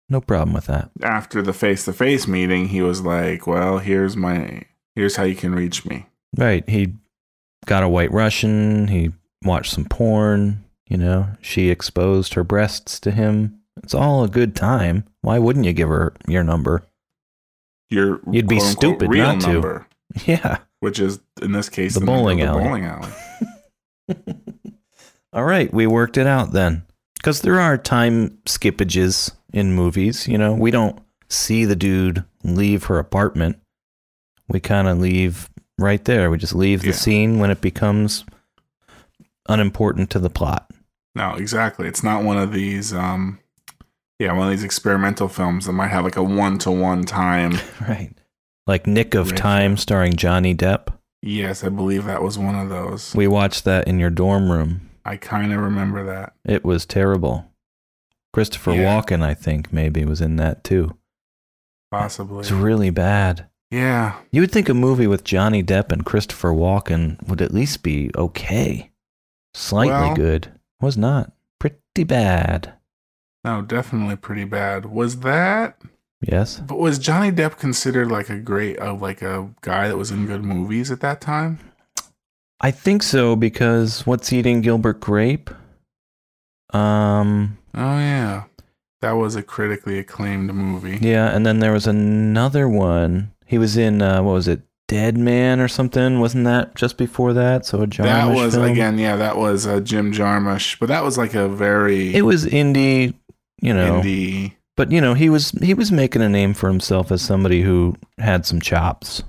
No problem with that. After the face to face meeting, he was like, "Well, here's my here's how you can reach me." Right. He got a white Russian. He watched some porn. You know, she exposed her breasts to him. It's all a good time. Why wouldn't you give her your number? Your You'd be stupid real not to. Yeah. which is in this case The number of bowling the alley. bowling alley. All right, we worked it out then. Because there are time skippages in movies. You know, we don't see the dude leave her apartment. We kind of leave right there. We just leave the Yeah. scene when it becomes unimportant to the plot. No, exactly. It's not one of these. um Yeah, one of these experimental films that might have like a one to one time. Right. Like Nick of. Time starring Johnny Depp. Yes, I believe that was one of those. We watched that in your dorm room. I kind of remember that. It was terrible. Christopher Yeah. Walken, I think, maybe was in that too. Possibly. It's really bad. Yeah. You would think a movie with Johnny Depp and Christopher Walken would at least be okay. Slightly Well- good. Was not. Pretty bad. No, definitely pretty bad. Was that? Yes. But was Johnny Depp considered like a great, uh, like a guy that was in good movies at that time? I think so because What's Eating Gilbert Grape? Um Oh yeah, that was a critically acclaimed movie. yeah, and then there was another one. He was in uh, what was it? Dead Man or something? Wasn't that just before that? So a Jarmusch that was film? again, yeah, that was uh, Jim Jarmusch, but that was like a very It was indie, you know. indie. But you know, he was he was making a name for himself as somebody who had some chops.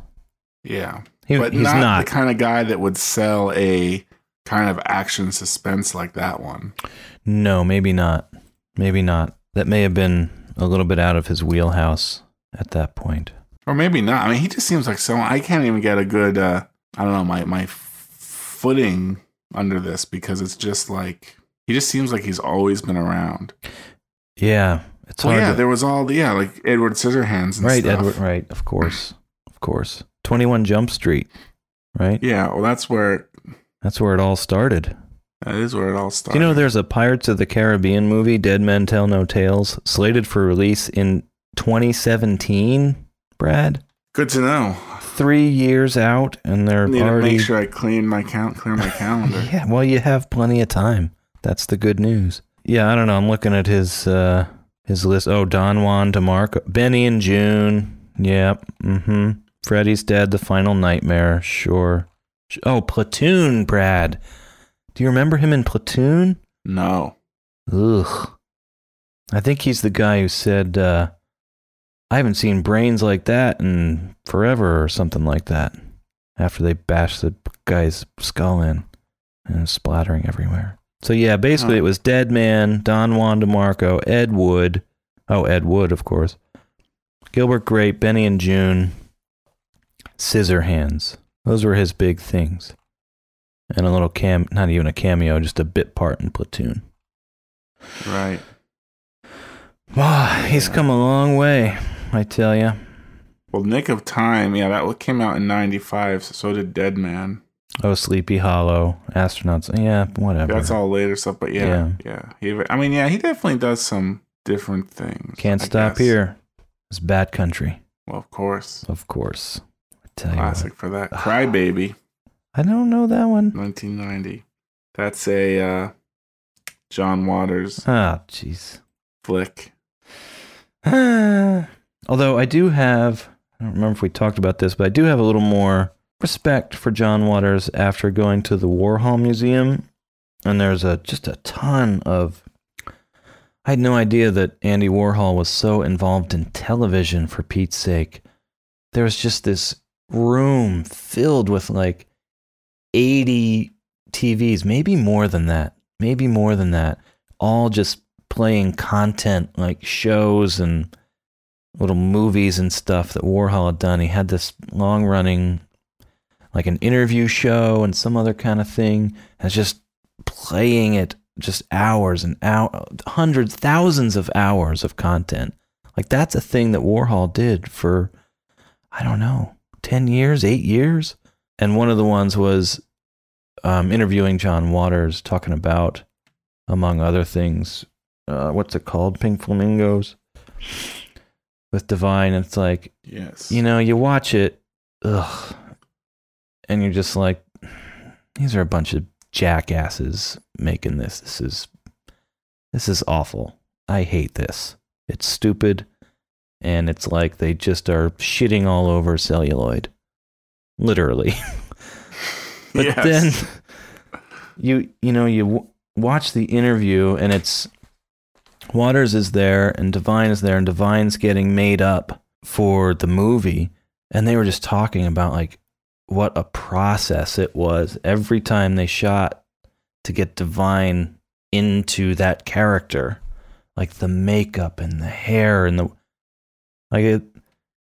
Yeah, He, but he's not, not. the kind of guy that would sell a kind of action suspense like that one. No, maybe not. Maybe not. That may have been a little bit out of his wheelhouse at that point. Or maybe not. I mean, he just seems like someone I can't even get a good uh I don't know, my my footing under this because it's just like he just seems like he's always been around. Yeah, it's Well, hard. yeah, to- there was all the yeah, like Edward Scissorhands and right, stuff. Edward. Right, of course, of course. Twenty One Jump Street. Right. Yeah, well that's where That's where it all started. that is where it all started. Do you know there's a Pirates of the Caribbean movie, Dead Men Tell No Tales, slated for release in 2017? Brad, Good to know. three years out, and they're I need already. to make sure I clean my count clear my calendar. Yeah, well, you have plenty of time. That's the good news. Yeah, I don't know. I'm looking at his uh his list. Oh, Don Juan DeMarco, Benny and Joon. Yep. Mm-hmm. Freddy's Dead, The Final Nightmare. Sure. Oh, Platoon, Brad. Do you remember him in Platoon? No. Ugh. I think he's the guy who said, uh, I haven't seen brains like that in forever or something like that. After they bashed the guy's skull in and it was splattering everywhere. So, yeah, basically it was Dead Man, Don Juan DeMarco, Ed Wood. Oh, Ed Wood, of course. Gilbert Grape, Benny and Joon, Scissorhands. Those were his big things. And a little cam, not even a cameo, just a bit part in Platoon. Right. Wow, he's come a long way, I tell you. Well, Nick of Time, yeah, that came out in '95. So did Dead Man. Oh, Sleepy Hollow, astronauts. Yeah, whatever. That's all later stuff, but yeah, Yeah. yeah. He, I mean, yeah, he definitely does some different things. Can't I stop guess. here. It's Bat Country, Well, of course, of course. I tell you classic for that. Crybaby, I don't know that one. 1990. That's a uh, John Waters Ah, jeez. flick. Although I do have, I don't remember if we talked about this, but I do have a little more respect for John Waters after going to the Warhol Museum. And there's a just a ton of. I had no idea that Andy Warhol was so involved in television for Pete's sake. There was just this room filled with like 80 TVs, maybe more than that, maybe more than that, all just playing content like shows and little movies and stuff that Warhol had done. He had this long running, like an interview show and some other kind of thing. And just playing it just hours and hours, hundreds, thousands of hours of content. Like that's a thing that Warhol did for, I don't know, 10 years, eight years. And one of the ones was um, interviewing John Waters, talking about, among other things, uh, what's it called? Pink Flamingos with Divine. It's like, Yes. you know, you watch it, ugh, and you're just like, these are a bunch of jackasses making this. This is, this is awful. I hate this. It's stupid, and it's like they just are shitting all over celluloid, literally. but Yes. then you you know you w- watch the interview and it's Waters is there and Divine is there and Divine's getting made up for the movie and they were just talking about like what a process it was every time they shot to get Divine into that character like the makeup and the hair and the like it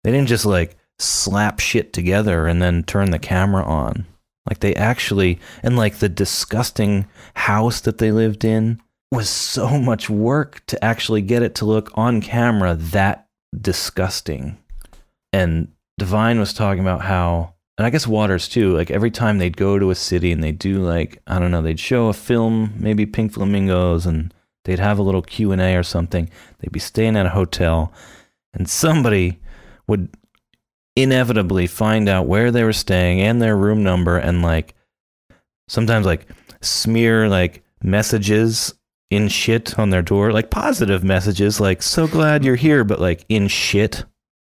they didn't just like slap shit together and then turn the camera on like they actually and like the disgusting house that they lived in was so much work to actually get it to look on camera that disgusting. And Divine was talking about how, and I guess Waters too. Like every time they'd go to a city and they'd do like I don't know, they'd show a film, maybe Pink Flamingos, and they'd have a little Q and A or something. They'd be staying at a hotel, and somebody would inevitably find out where they were staying and their room number, and like sometimes like smear like messages in shit on their door, like positive messages, like "so glad you're here," but like in shit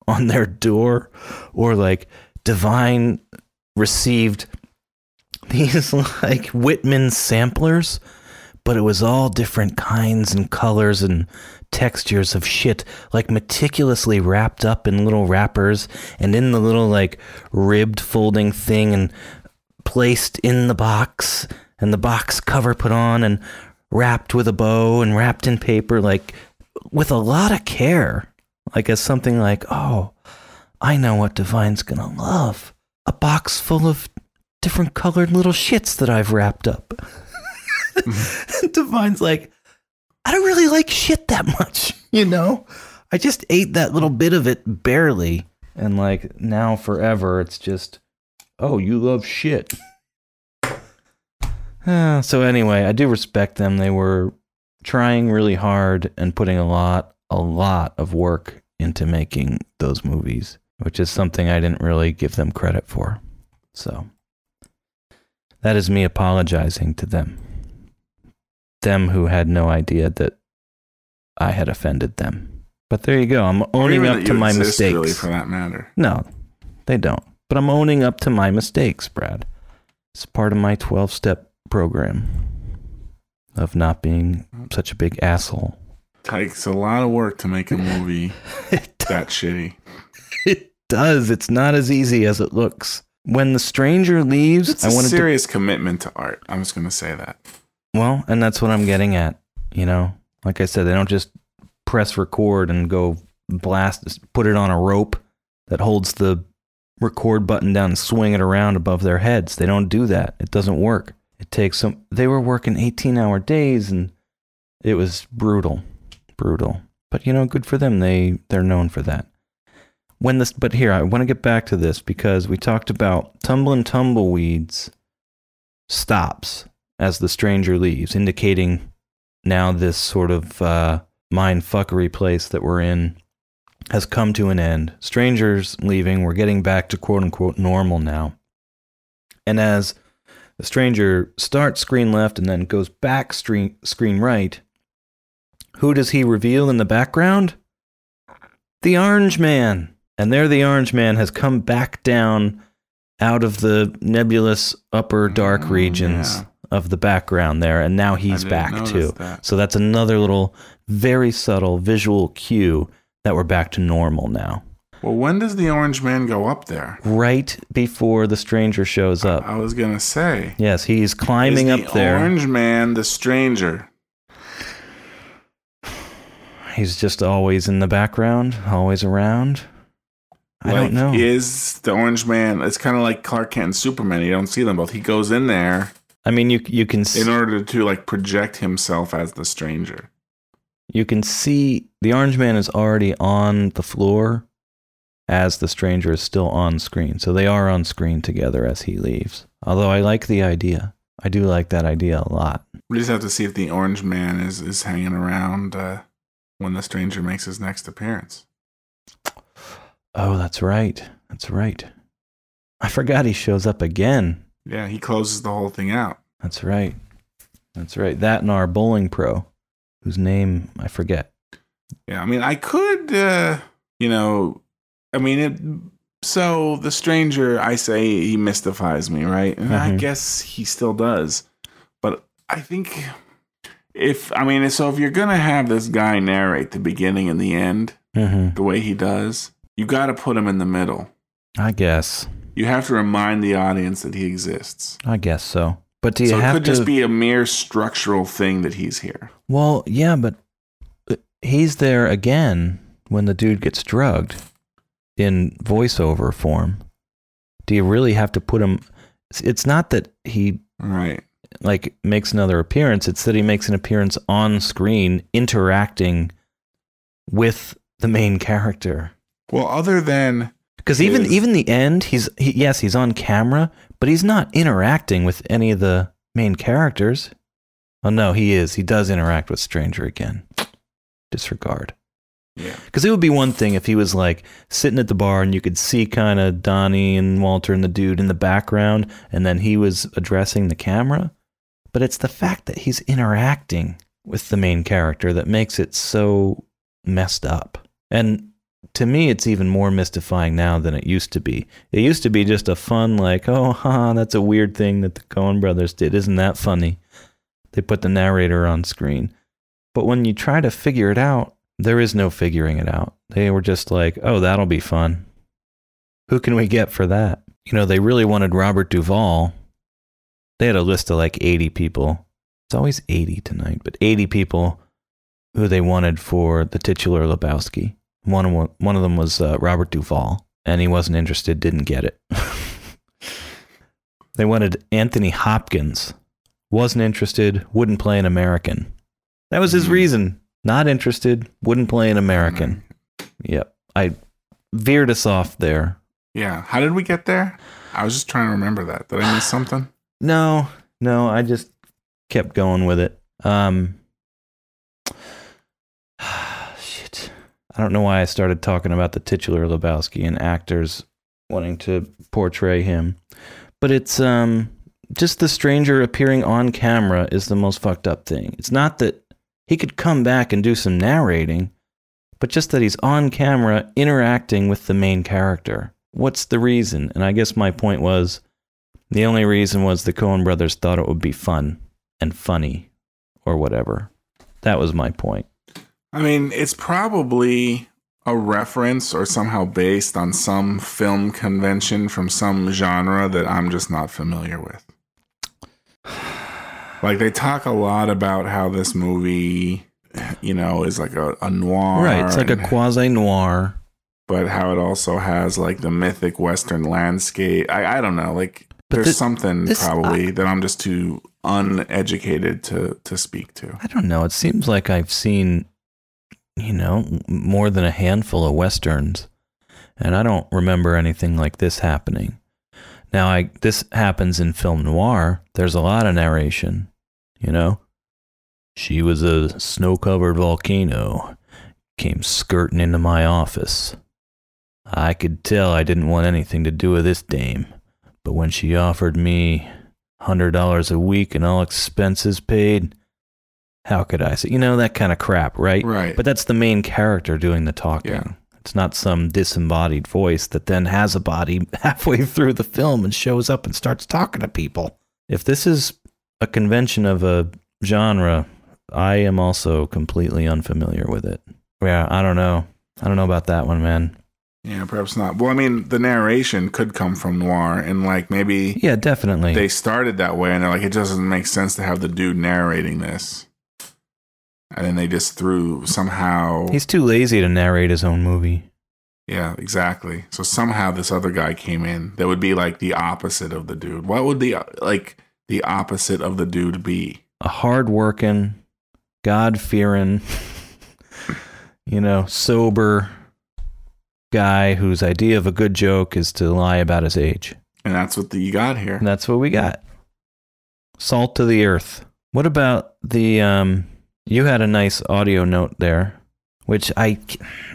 on their door, or like divine received these like Whitman samplers, but it was all different kinds and colors and textures of shit, like meticulously wrapped up in little wrappers and in the little like ribbed folding thing and placed in the box and the box cover put on and wrapped with a bow and wrapped in paper, like with a lot of care. Like as something like, oh, I know what Divine's gonna love. A box full of different colored little shits that I've wrapped up. Divine's like, I don't really like shit that much, you know? I just ate that little bit of it barely. And like now forever, it's just, oh, you love shit. Uh, so anyway, I do respect them. They were trying really hard and putting a lot, a lot of work into making those movies, which is something I didn't really give them credit for. So that is me apologizing to them. Them who had no idea that I had offended them. But there you go. I'm owning up to my mistakes. really, for that matter. No, they don't. But I'm owning up to my mistakes, Brad. It's part of my 12 step program of not being such a big asshole. Takes a lot of work to make a movie that shitty. It does. It's not as easy as it looks. When the stranger leaves, It's I a wanted serious commitment to art. I'm just gonna say that. Well, and that's what I'm getting at. You know, like I said, they don't just press record and go blast, put it on a rope that holds the record button down and swing it around above their heads. They don't do that. It doesn't work. It takes some. They were working 18 hour days and it was brutal, brutal. But you know, good for them. They they're known for that. When this, but here I want to get back to this because we talked about tumbling tumbleweeds stops as the stranger leaves, indicating now this sort of uh, mind fuckery place that we're in has come to an end. Strangers leaving, we're getting back to quote unquote normal now. And as the stranger starts screen left and then goes back screen, screen right, who does he reveal in the background? The Orange Man. And there the Orange Man has come back down out of the nebulous upper dark oh, regions yeah. of the background there. And now he's back too. that. So that's another little, very subtle visual cue that we're back to normal now. Well, when does the Orange Man go up there? Right before the stranger shows up. I was gonna say. Yes, he's climbing up the there. Orange Man, the stranger. He's just always in the background, always around. I Like, don't know. Is the Orange Man? It's kind of like Clark Kent and Superman. You don't see them both. He goes in there I mean, you you can in order to like project himself as the stranger. you can see the orange man is already on the floor as the stranger is still on screen. So they are on screen together as he leaves. Although I like the idea. I do like that idea a lot. We just have to see if the Orange Man is is hanging around uh, when the stranger makes his next appearance. Oh, that's right. That's right. I forgot he shows up again. Yeah, he closes the whole thing out. That's right. That's right. That and our bowling pro, whose name I forget. Yeah, I mean, I could, uh, you know, I mean, it. So the stranger, I say he mystifies me, right? And I Mhm. guess he still does, but I think if I mean, so if you're gonna have this guy narrate the beginning and the end Mm-hmm. the way he does, you got to put him in the middle. I guess. You have to remind the audience that he exists. I guess so. But do you have to? so it could to? just be a mere structural thing that he's here. well, yeah, but uh, he's there again when the dude gets drugged in voiceover form. Do you really have to put him? it's- It's not that he Right. like makes another appearance. It's that he makes an appearance on screen, interacting with the main character. Well, other than Because even even the end, he's he, yes, he's on camera, but he's not interacting with any of the main characters. Oh no, he is. He does interact with Stranger again. Disregard. Yeah. Because it would be one thing if he was like sitting at the bar and you could see kind of Donnie and Walter and the dude in the background, and then he was addressing the camera. But it's the fact that he's interacting with the main character that makes it so messed up. And to me, it's even more mystifying now than it used to be. It used to be just a fun, like, oh, haha, that's a weird thing that the Coen brothers did. Isn't that funny? They put the narrator on screen. But when you try to figure it out, there is no figuring it out. They were just like, oh, that'll be fun. Who can we get for that? You know, they really wanted Robert Duvall. They had a list of like 80 people. It's always 80 tonight, but 80 people who they wanted for the titular Lebowski. One of, one of them was uh, Robert Duvall, and he wasn't interested, didn't get it. they wanted Anthony Hopkins, wasn't interested, wouldn't play an American. That was his reason. Not interested, wouldn't play an American. Yep. I veered us off there. Yeah. How did we get there? I was just trying to remember that. Did I miss something? No, no, I just kept going with it. Um shit. I don't know why I started talking about the titular Lebowski and actors wanting to portray him. But it's um just the stranger appearing on camera is the most fucked up thing. It's not that he could come back and do some narrating, but just that he's on camera interacting with the main character. What's the reason? And I guess my point was the only reason was the Coen brothers thought it would be fun and funny or whatever. That was my point. I mean, it's probably a reference or somehow based on some film convention from some genre that I'm just not familiar with. Like they talk a lot about how this movie, you know, is like a, a noir, right. It's like a quasi noir. but how it also has like the mythic Western landscape. I, I don't know. Like But there's thi- something this- probably that I'm just too uneducated to to speak to. I don't know. It seems like I've seen, you know, more than a handful of westerns, and I don't remember anything like this happening. Now, I this happens in film noir. There's a lot of narration, you know. She was a snow-covered volcano, came skirting into my office. I could tell I didn't want anything to do with this dame, but when she offered me hundred dollars a week and all expenses paid, how could I say, you know, that kind of crap, right? Right. But that's the main character doing the talking. Yeah. It's not some disembodied voice that then has a body halfway through the film and shows up and starts talking to people. If this is a convention of a genre, I am also completely unfamiliar with it. Yeah, I don't know. I don't know about that one, man. Yeah, perhaps not. Well, I mean, the narration could come from noir, and like maybe Yeah, definitely. they started that way, and they're like, it doesn't make sense to have the dude narrating this, and then they just threw somehow. He's too lazy to narrate his own movie. Yeah, exactly. So somehow this other guy came in that would be like the opposite of the dude. What would the like the opposite of the dude be? a hardworking, God fearing, you know, sober guy whose idea of a good joke is to lie about his age. And that's what the, you got here. And that's what we got. Salt to the earth. What about the um you had a nice audio note there, which I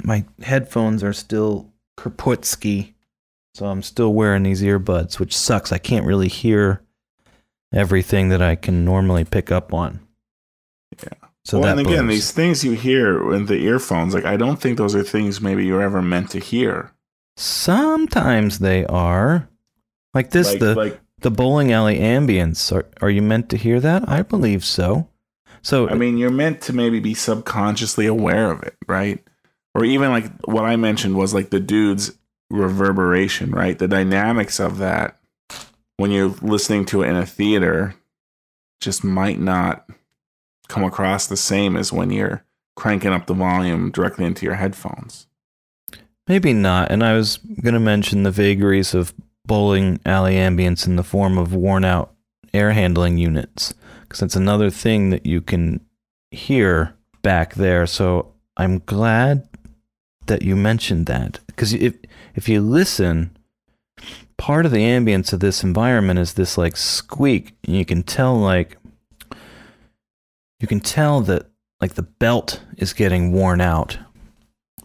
my headphones are still Kropotski, so I'm still wearing these earbuds, which sucks. I can't really hear everything that I can normally pick up on. Yeah. So well, that and again, blows. these things you hear in the earphones, like I don't think those are things maybe you're ever meant to hear. Sometimes they are. Like this, Like- the like- the bowling alley ambience. Are are you meant to hear that? I believe so. So I mean, you're meant to maybe be subconsciously aware of it, right? Or even like what I mentioned was like the dude's reverberation, right? The dynamics of that when you're listening to it in a theater just might not come across the same as when you're cranking up the volume directly into your headphones. maybe not. And I was gonna mention the vagaries of bowling alley ambience in the form of worn out air handling units, because that's another thing that you can hear back there. So I'm glad that you mentioned that. because if if you listen, part of the ambience of this environment is this like squeak, and you can tell like you can tell that like the belt is getting worn out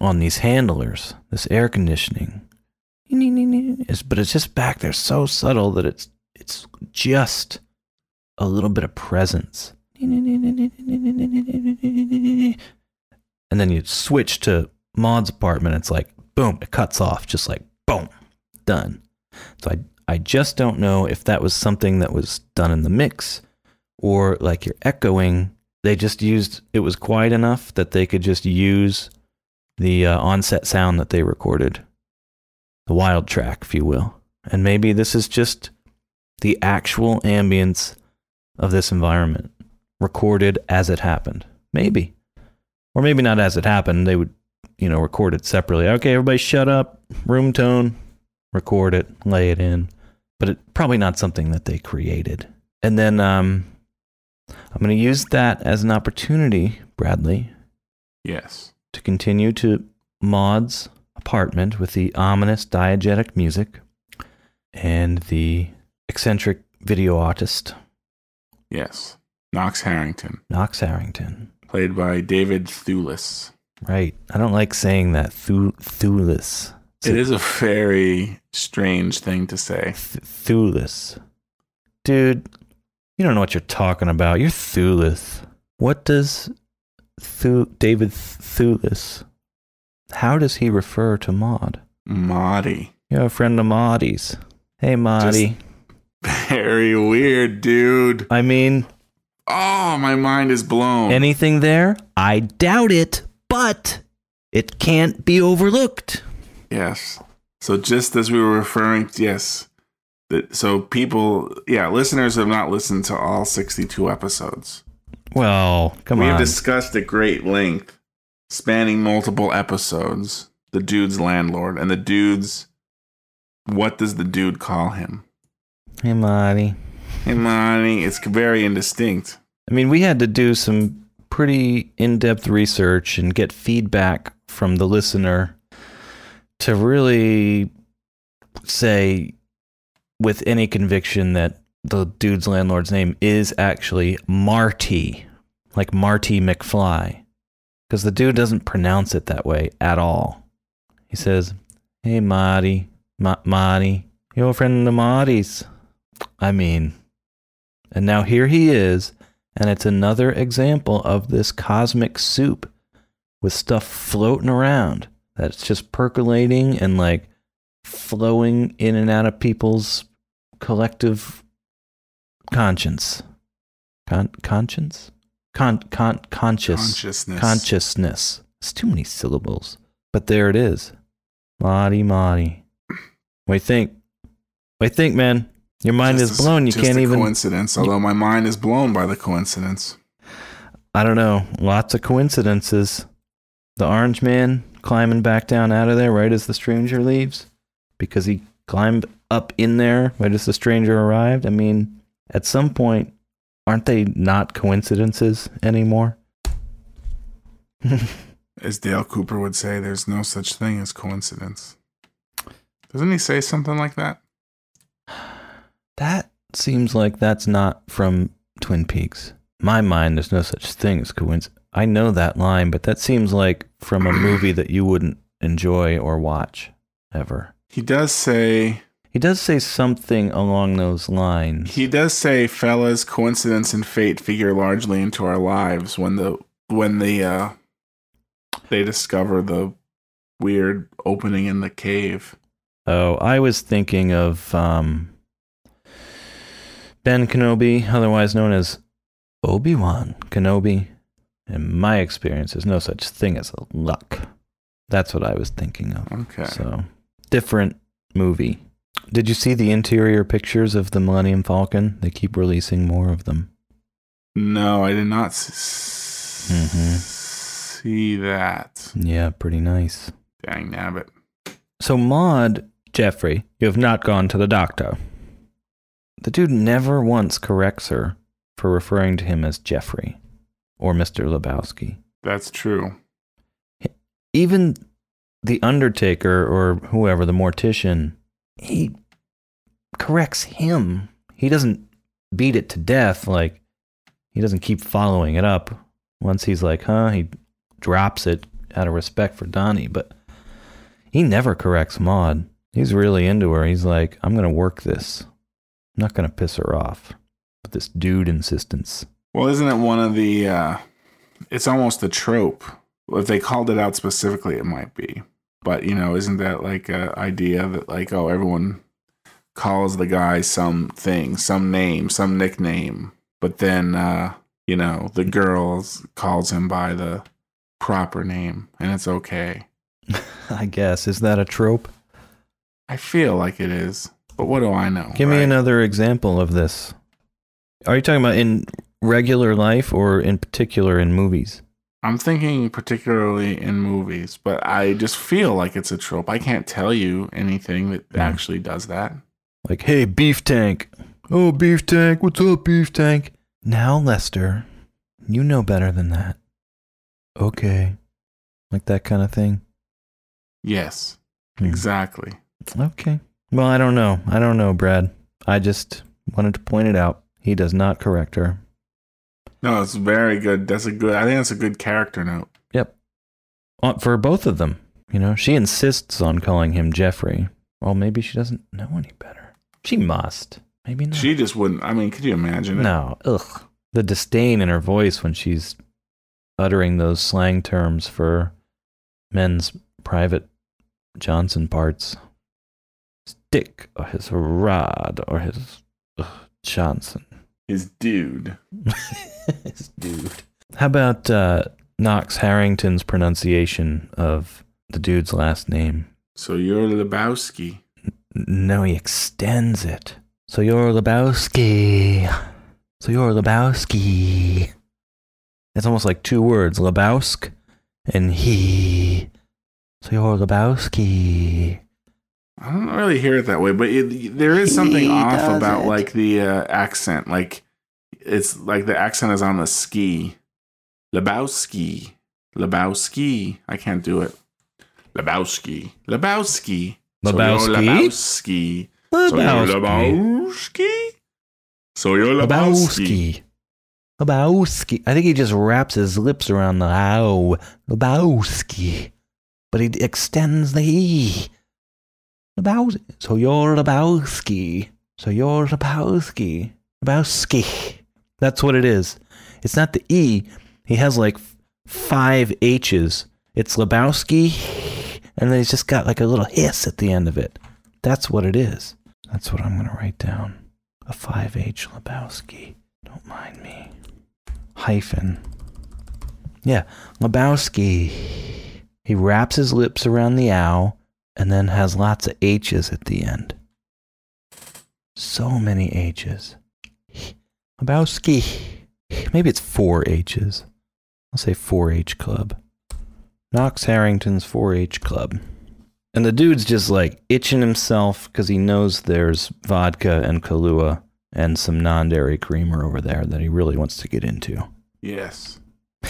on these handlers, this air conditioning. But it's just back there so subtle that it's it's just a little bit of presence. And then you switch to Maude's apartment, it's like boom, it cuts off, just like boom, done. So I I just don't know if that was something that was done in the mix or like you're echoing. They just used it was quiet enough that they could just use the uh, onset sound that they recorded, the wild track, if you will. And maybe this is just the actual ambience of this environment recorded as it happened. Maybe. Or maybe not as it happened. They would, you know, record it separately. Okay, everybody shut up, room tone, record it, lay it in. But it probably not something that they created. And then um I'm going to use that as an opportunity, Bradley, Yes. to continue to Maude's apartment with the ominous diegetic music and the eccentric video artist, Yes. Knox Harrington, Knox Harrington. played by David Thewlis. Right. I don't like saying that. Thu- Thewlis. It is a very strange thing to say. Th- Thewlis. Dude, you don't know what you're talking about. You're Thewlis. What does Thu- David Thewlis, how does he refer to Maude? Maudie. You're a friend of Maudie's. Hey, Maudie. Very weird, dude. I mean, Oh, my mind is blown. anything there? I doubt it, but it can't be overlooked. Yes. So just as we were referring, yes. That so people, yeah, listeners have not listened to all 62 episodes. Well, come on. We've discussed at great length, spanning multiple episodes, the dude's landlord and the dude's. What does the dude call him? Hey, Marty. Hey, Marty. It's very indistinct. I mean, we had to do some pretty in depth research and get feedback from the listener to really say with any conviction that the dude's landlord's name is actually Marty, like Marty McFly. Because the dude doesn't pronounce it that way at all. He says, Hey, Marty, Ma- Marty, you're friend the Marty's. I mean, and now here he is, and it's another example of this cosmic soup with stuff floating around that's just percolating and like flowing in and out of people's collective conscience. Con- conscience? Con- con- conscious. Consciousness. Consciousness. It's too many syllables. But there it is. Marty, Marty. What do you think? What do you think, man? Your mind Just is blown. You can't a even. coincidence. Although my mind is blown by the coincidence. I don't know. Lots of coincidences. The orange man climbing back down out of there right as the stranger leaves because he climbed up in there right as the stranger arrived. I mean, at some point, aren't they not coincidences anymore? As Dale Cooper would say, there's no such thing as coincidence. Doesn't he say something like that? That seems like that's not from Twin Peaks. My mind, there's no such thing as coincidence. I know that line, but that seems like from a movie that you wouldn't enjoy or watch ever. He does say He does say something along those lines. he does say fellas coincidence and fate figure largely into our lives when the when the uh they discover the weird opening in the cave. Oh, I was thinking of um, Ben Kenobi, otherwise known as Obi Wan Kenobi. In my experience, there's no such thing as luck. That's what I was thinking of. Okay. So, different movie. Did you see the interior pictures of the Millennium Falcon? They keep releasing more of them. No, I did not s- Mhm. see that. Yeah, pretty nice. Dang nabbit. So, Maude, Jeffrey, you have not gone to the doctor. The dude never once corrects her for referring to him as Jeffrey or Mr. Lebowski. That's true. Even the Undertaker or whoever, the mortician, he corrects him. He doesn't beat it to death. Like, he doesn't keep following it up. Once he's like, huh, he drops it out of respect for Donnie. But he never corrects Maude. He's really into her. He's like, I'm going to work this. I'm not going to piss her off. But this dude insistence. Well, isn't it one of the? uh It's almost a trope. If they called it out specifically, it might be. But you know, isn't that like a idea that like oh everyone calls the guy something, some name, some nickname, but then uh, you know the girls calls him by the proper name, and it's okay. I guess. Is that a trope? I feel like it is, but what do I know? Give me another example of this. Are you talking about in regular life or in particular in movies? I'm thinking particularly in movies, but I just feel like it's a trope. I can't tell you anything that actually does that. Like, hey, beef tank. Oh, beef tank. What's up, beef tank? Now, Lester, you know better than that. Okay. Like that kind of thing. Yes, Hmm. exactly. Okay. Well, I don't know. I don't know, Brad. I just wanted to point it out. He does not correct her. No, it's very good. That's a good. I think that's a good character note. Yep. Uh, For both of them. You know, she insists on calling him Jeffrey. Well, maybe she doesn't know any better. She must. Maybe not. She just wouldn't. I mean, could you imagine it? No. Ugh. The disdain in her voice when she's uttering those slang terms for men's private Johnson parts. Dick or his rod or his ugh, Johnson. His dude. his dude. How about uh, Knox Harrington's pronunciation of the dude's last name? So you're Lebowski. No, he extends it. So you're Lebowski. So you're Lebowski. It's almost like two words, Lebowsk and he. So you're Lebowski. I don't really hear it that way, but it, there is something He off about it. like the uh, accent. Like it's like the accent is on the ski. Lebowski. Lebowski. I can't do it. Lebowski. Lebowski. So you're Lebowski? Lebowski. So you're Lebowski. Lebowski. So you're Lebowski. Lebowski. Lebowski. I think he just wraps his lips around the ow. Lebowski. But he extends the e. Lebowski. So you're Lebowski. So you're Lebowski. Lebowski. That's what it is. It's not the e. He has like five H's. It's Lebowski. And then he's just got like a little hiss at the end of it. That's what it is. That's what I'm going to write down. A 5H Lebowski. Don't mind me. Hyphen. Yeah, Lebowski. He wraps his lips around the ow and then has lots of H's at the end. So many H's. Lebowski. Maybe it's four H's. I'll say 4-H Club. Knox Harrington's 4-H Club. And the dude's just like itching himself because he knows there's vodka and Kahlua and some non-dairy creamer over there that he really wants to get into. Yes.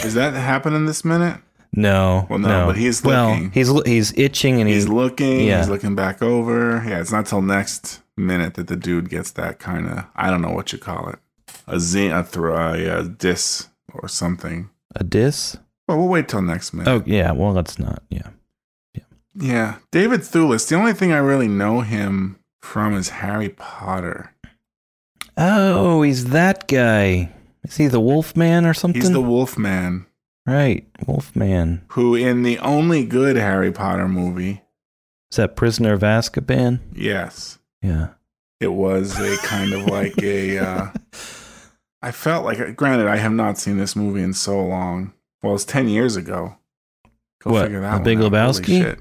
Is that happening this minute? No, Well, no, but he's looking. well, he's he's itching and He's he's looking. yeah. He's looking back over. Yeah, it's not till next minute that the dude gets that kind of I don't know what you call it, a zing, a throw, a, a diss or something. a diss. Well, we'll wait till next minute. Oh yeah, well that's not yeah. Yeah, Yeah. David Thewlis. The only thing I really know him from is Harry Potter. Oh, he's that guy. Is he the Wolfman or something? He's the Wolfman, right, Wolfman. who in the only good Harry Potter movie, Is that Prisoner of Azkaban? yes, Yeah. it was a kind of like a. Uh, I felt like, granted, I have not seen this movie in so long. Well, it's ten years ago. Go What, figure that The one Big Lebowski? shit.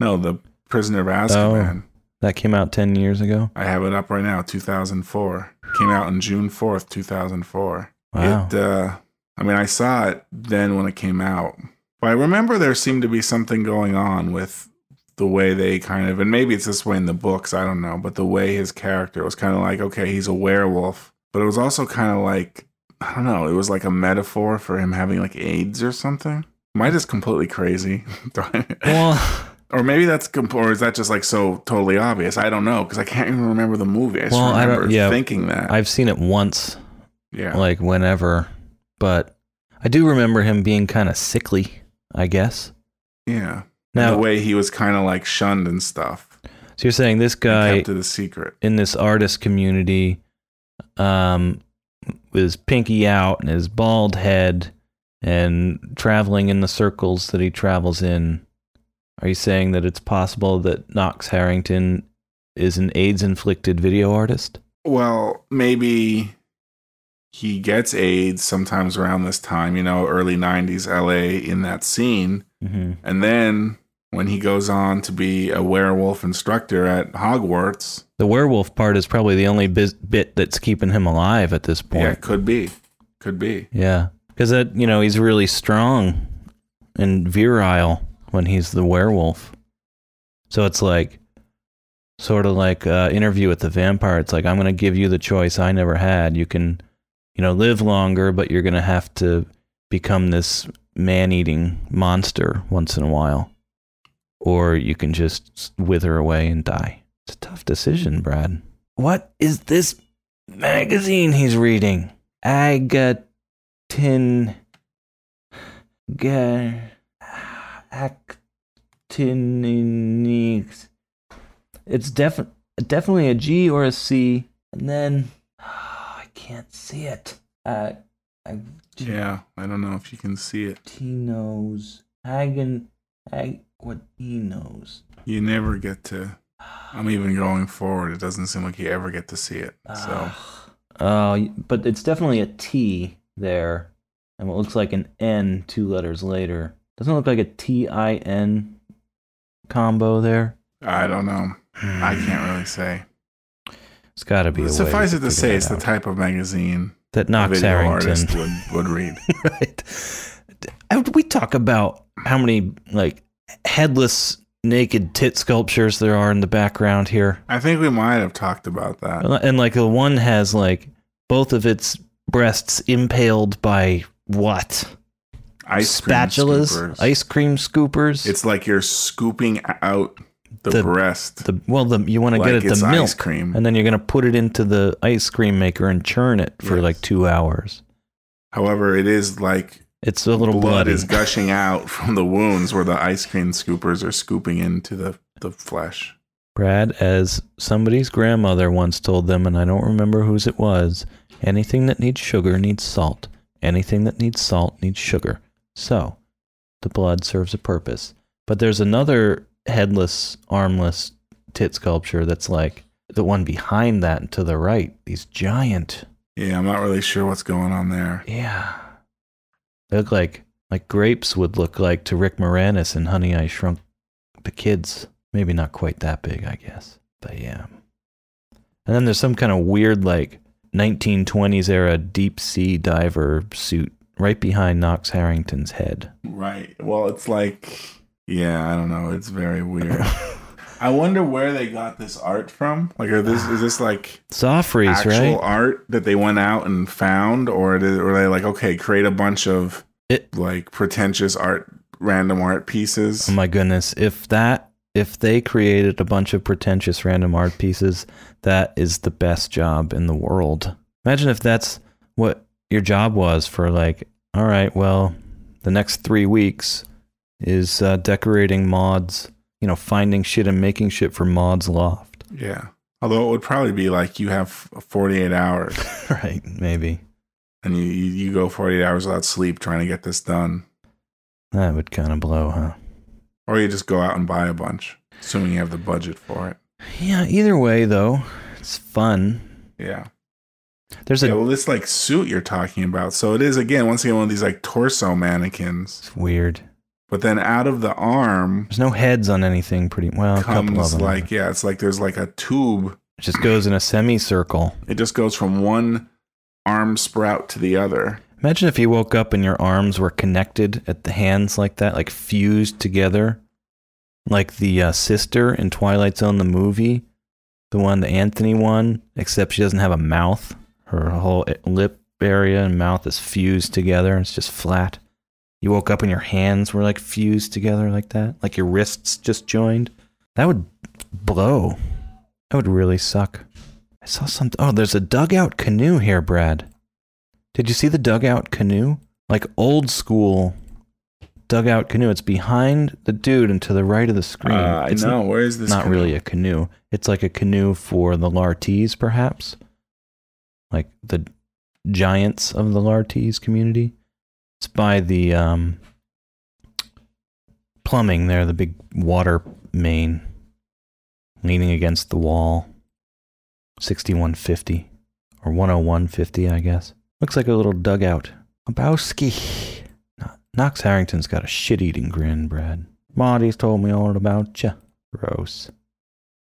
No, the Prisoner of Azkaban. That came out ten years ago. I have it up right now. 2004 came out on June 4th, 2004. Wow. It, uh, I mean, I saw it then when it came out, but I remember there seemed to be something going on with the way they kind of, and maybe it's this way in the books, I don't know, but the way his character was kind of like, okay, he's a werewolf, but it was also kind of like, I don't know, it was like a metaphor for him having like AIDS or something. Am I just completely crazy? Well, Or maybe that's comp- or is that just like so totally obvious? I don't know because I can't even remember the movie. I just Well, I don't- yeah, thinking that. I've seen it once, yeah, like whenever, but I do remember him being kind of sickly. I guess. yeah. Now- the way he was kind of like shunned and stuff. So you're saying this guy kept it a secret. in this artist community um was pinky out and his bald head and traveling in the circles that he travels in are you saying that it's possible that knox harrington is an aids inflicted video artist Well, maybe he gets AIDS sometimes around this time, you know, early 90s LA in that scene. mm-hmm. And then when he goes on to be a werewolf instructor at Hogwarts, the werewolf part is probably the only bis- bit that's keeping him alive at this point. yeah, could be. Could be. yeah because that you know he's really strong and virile when he's the werewolf so it's like sort of like uh, interview with the vampire it's like i'm going to give you the choice i never had you can you know live longer but you're going to have to become this man-eating monster once in a while. Or you can just wither away and die. It's a tough decision brad. What is this magazine he's reading? Agatin Ga- actinics it's def- definitely a G or a C. And then can't see it. Uh, I Yeah, I don't know if you can see it. Tino's Hagen Ag what he knows. You never get to. I'm even going forward. It doesn't seem like you ever get to see it. So Uh, but it's definitely a T there, and what looks like an N two letters later. Doesn't it look like a T I N combo there. I don't know. I can't really say. It's got to be. a way Suffice it to figure say, it's the type of magazine that Knox Harrington would, would read. right. Uh, We talk about how many like headless naked tit sculptures there are in the background here. I think we might have talked about that. And like the one has like both of its breasts impaled by what? Ice Spatulas, scoopers. ice cream scoopers. It's like you're scooping out the, The- breast. the well, the you want to like get it's the milk, cream. and then you're gonna put it into the ice cream maker and churn it for Yes. like two hours. However, it is like It's a little blood bloody. is gushing out from the wounds where the ice cream scoopers are scooping into the, the flesh. Brad, as somebody's grandmother once told them, and I don't remember whose it was, anything that needs sugar needs salt. Anything that needs salt needs sugar. So, the blood serves a purpose. But there's another headless, armless tit sculpture that's like the one behind that to the right. These giant. Yeah, I'm not really sure what's going on there. Yeah. They look like like grapes would look like to Rick Moranis in Honey I Shrunk the Kids. Maybe not quite that big, I guess. But yeah. And then there's some kind of weird like 1920s era deep sea diver suit right behind Knox Harrington's head. Right. Well, it's like, yeah, I don't know. It's very weird. I wonder where they got this art from. Like, are this is this like Soffries, actual right? art that they went out and found, or did, or they like okay, create a bunch of It- like pretentious art, random art pieces? Oh my goodness. If that if they created a bunch of pretentious random art pieces, that is the best job in the world. Imagine if that's what your job was for like, all right, well, the next 3 weeks is uh, decorating Maude's, you know, finding shit and making shit for Maude's loft. Yeah. Although it would probably be like you have 48 hours right, maybe. and you, you, you go 48 hours without sleep trying to get this done. That would kind of blow, huh? Or you just go out and buy a bunch, assuming you have the budget for it. Yeah, either way though, it's fun. Yeah. There's a Yeah, well, this like suit you're talking about. So it is again, once again, one of these like torso mannequins. it's weird. But then out of the arm There's no heads on anything pretty well, a couple of comes like yeah, it's like there's like a tube. It just goes in a semicircle. It just goes from one arm sprout to the other. Imagine if you woke up and your arms were connected at the hands like that, like fused together, like the uh, sister in Twilight Zone, the movie, the one, the Anthony one, except she doesn't have a mouth. Her whole lip area and mouth is fused together. It's just flat. You woke up and your hands were like fused together like that, like your wrists just joined. That would blow. That would really suck. I saw something. Oh, there's a dugout canoe here, Brad. Did you see the dugout canoe? Like old school dugout canoe. It's behind the dude and to the right of the screen. Uh, I it's know. Where is this? not canoe? really a canoe. It's like a canoe for the Lartees, perhaps. Like the giants of the Lartees community. It's by the um, plumbing there, the big water main leaning against the wall. 6150 or 10150, I guess. Looks like a little dugout. Lebowski. No- Knox Harrington's got a shit eating grin, Brad. Marty's told me all about you. Gross.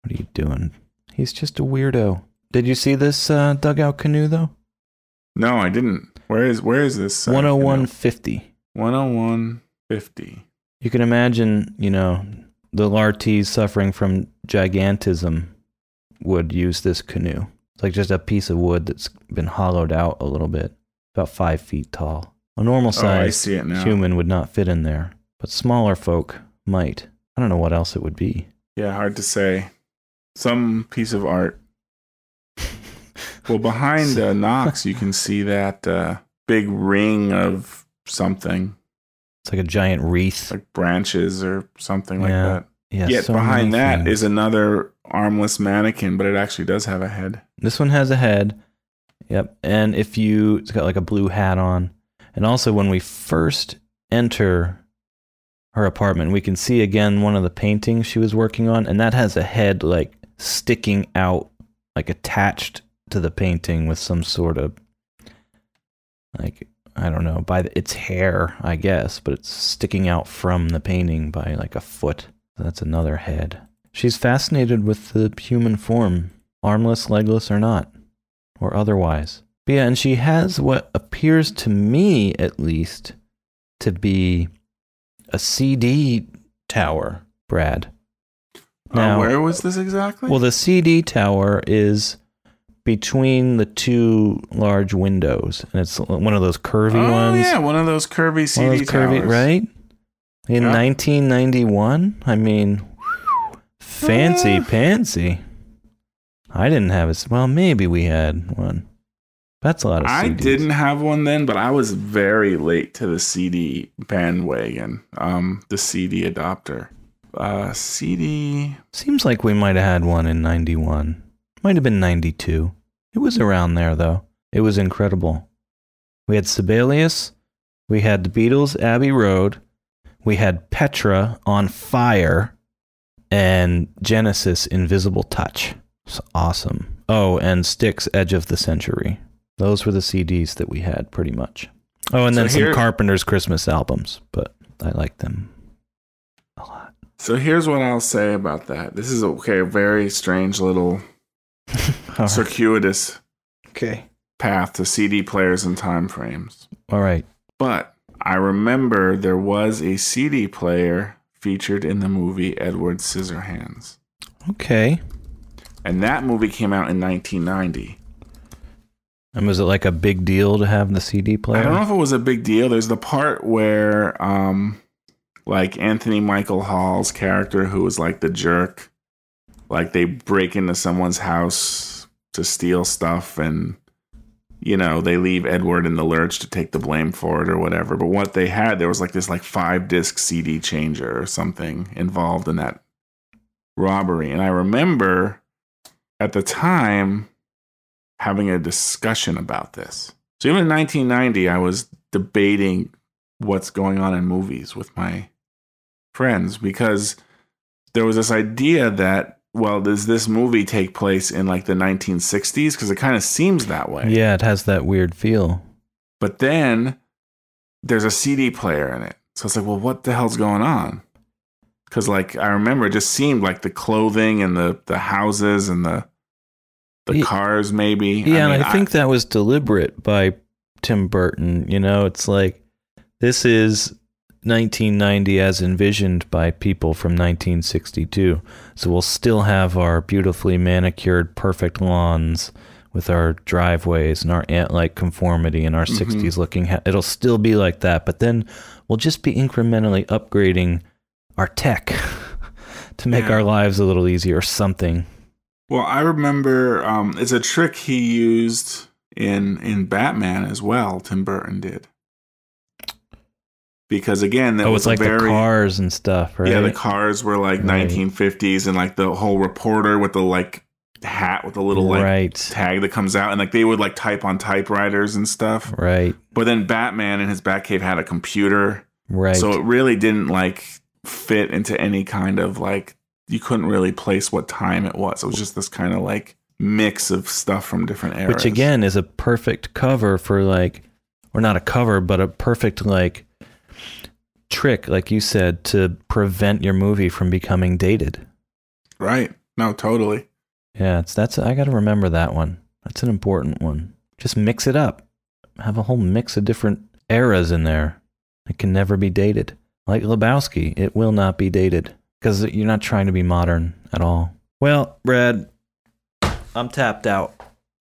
What are you doing? He's just a weirdo. Did you see this uh, dugout canoe, though? No, I didn't. Where is where is this? uh, 10150. 10150. You can imagine, you know, the Lartees suffering from gigantism would use this canoe. It's like just a piece of wood that's been hollowed out a little bit, about five feet tall. A normal Oh, I size see it now. human would not fit in there, but smaller folk might. I don't know what else it would be. Yeah, hard to say. Some piece of art. Well, behind uh, Knox, you can see that uh, big ring of something, It's like a giant wreath. like branches or something like that. Yeah, Yet so behind that things. is another armless mannequin, but it actually does have a head. This one has a head. Yep. And if you, it's got like a blue hat on. And also, when we first enter her apartment, we can see again one of the paintings she was working on. And that has a head like sticking out, like attached to the painting with some sort of, like, I don't know, by the, its hair, I guess, but it's sticking out from the painting by like a foot. That's another head. She's fascinated with the human form, armless, legless, or not, or otherwise. But yeah, and she has what appears to me, at least, to be a CD tower, Brad. Uh, where was this exactly? Well, the CD tower is between the two large windows, and it's one of those curvy oh, ones. yeah, one of those curvy CD One of those curvy, towers. right? In Yeah. 1991, I mean, fancy Uh. pantsy. I didn't have it. Well, maybe we had one. That's a lot of I didn't have one then, but I was very late to the CD bandwagon, um, the CD adopter. Uh, CD. Seems like we might have had one in 91. Might have been 92. It was around there, though. It was incredible. We had Sibelius. We had the Beatles' Abbey Road. We had Petra on Fire. And Genesis Invisible Touch. It's awesome. Oh, and Styx Edge of the Century. Those were the CDs that we had pretty much. Oh, and So then some Carpenter's Christmas albums, but I like them a lot. So here's what I'll say about that. This is okay, a very strange little circuitous Okay. path to CD players and time frames. All right. But I remember there was a CD player featured in the movie Edward Scissorhands. Okay. And that movie came out in 1990. And was it like a big deal to have the CD player? I don't know if it was a big deal. There's the part where, um, like Anthony Michael Hall's character, who was like the jerk, like they break into someone's house to steal stuff, and you know they leave Edward in the lurch to take the blame for it or whatever. But what they had, there was like this like five disc CD changer or something involved in that robbery, and I remember at the time having a discussion about this. So even in 1990, I was debating what's going on in movies with my friends because there was this idea that, well, does this movie take place in like the 1960s? Because it kind of seems that way. Yeah, it has that weird feel. But then there's a CD player in it. So it's like, well, what the hell's going on? Because like I remember, it just seemed like the clothing and the the houses and the the cars, maybe. Yeah, mean, and I think that was deliberate by Tim Burton. You know, it's like this is 1990 as envisioned by people from 1962. So we'll still have our beautifully manicured, perfect lawns with our driveways and our ant-like conformity and our Mhm. 60s looking. Ha- it'll still be like that, but then we'll just be incrementally upgrading our tech to make Yeah. our lives a little easier or something. Well, I remember um, it's a trick he used in in Batman as well. Tim Burton did because again, that oh, was like very the cars and stuff, right? yeah. The cars were like Right. 1950s, and like the whole reporter with the like hat with the little like Right. tag that comes out, and like they would like type on typewriters and stuff. Right, But then Batman in his Batcave had a computer, right. so it really didn't like fit into any kind of like you couldn't really place what time it was. It was just this kind of like mix of stuff from different eras. Which again is a perfect cover for like, or not a cover, but a perfect like trick, like you said, to prevent your movie from becoming dated. right? No, totally. Yeah, it's that's I got to remember that one. That's an important one. Just mix it up. Have a whole mix of different eras in there. It can never be dated. Like Lebowski, it will not be dated because you're not trying to be modern at all. Well, Brad, I'm tapped out.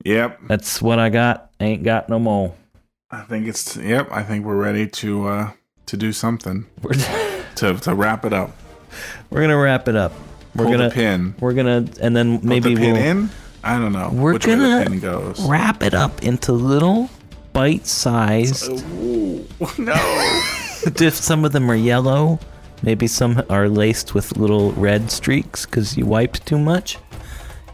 Yep. That's what I got. Ain't got no more. I think it's yep. I think we're ready to uh to do something to to wrap it up. we're gonna wrap it up. We're Pull gonna pin. We're gonna and then maybe the pin we'll in. I don't know. we're gonna the pin goes. wrap it up into little bite-sized. Ooh, no. if some of them are yellow, maybe some are laced with little red streaks because you wiped too much.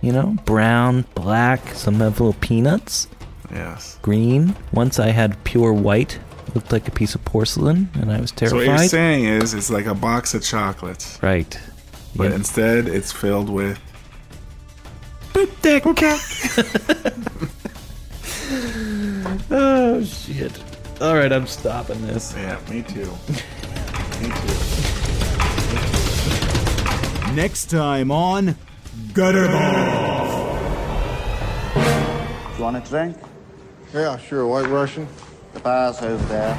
You know, brown, black. Some have little peanuts. yes. Green. Once I had pure white, looked like a piece of porcelain, and I was terrified. So terrified. what you're saying is it's like a box of chocolates, right. but Yeah. instead it's filled with Oh shit! All right, I'm stopping this. yeah. Me too. me too. Next time on Gutterball. Do you want a drink? Yeah, sure. White Russian. The bar's over there.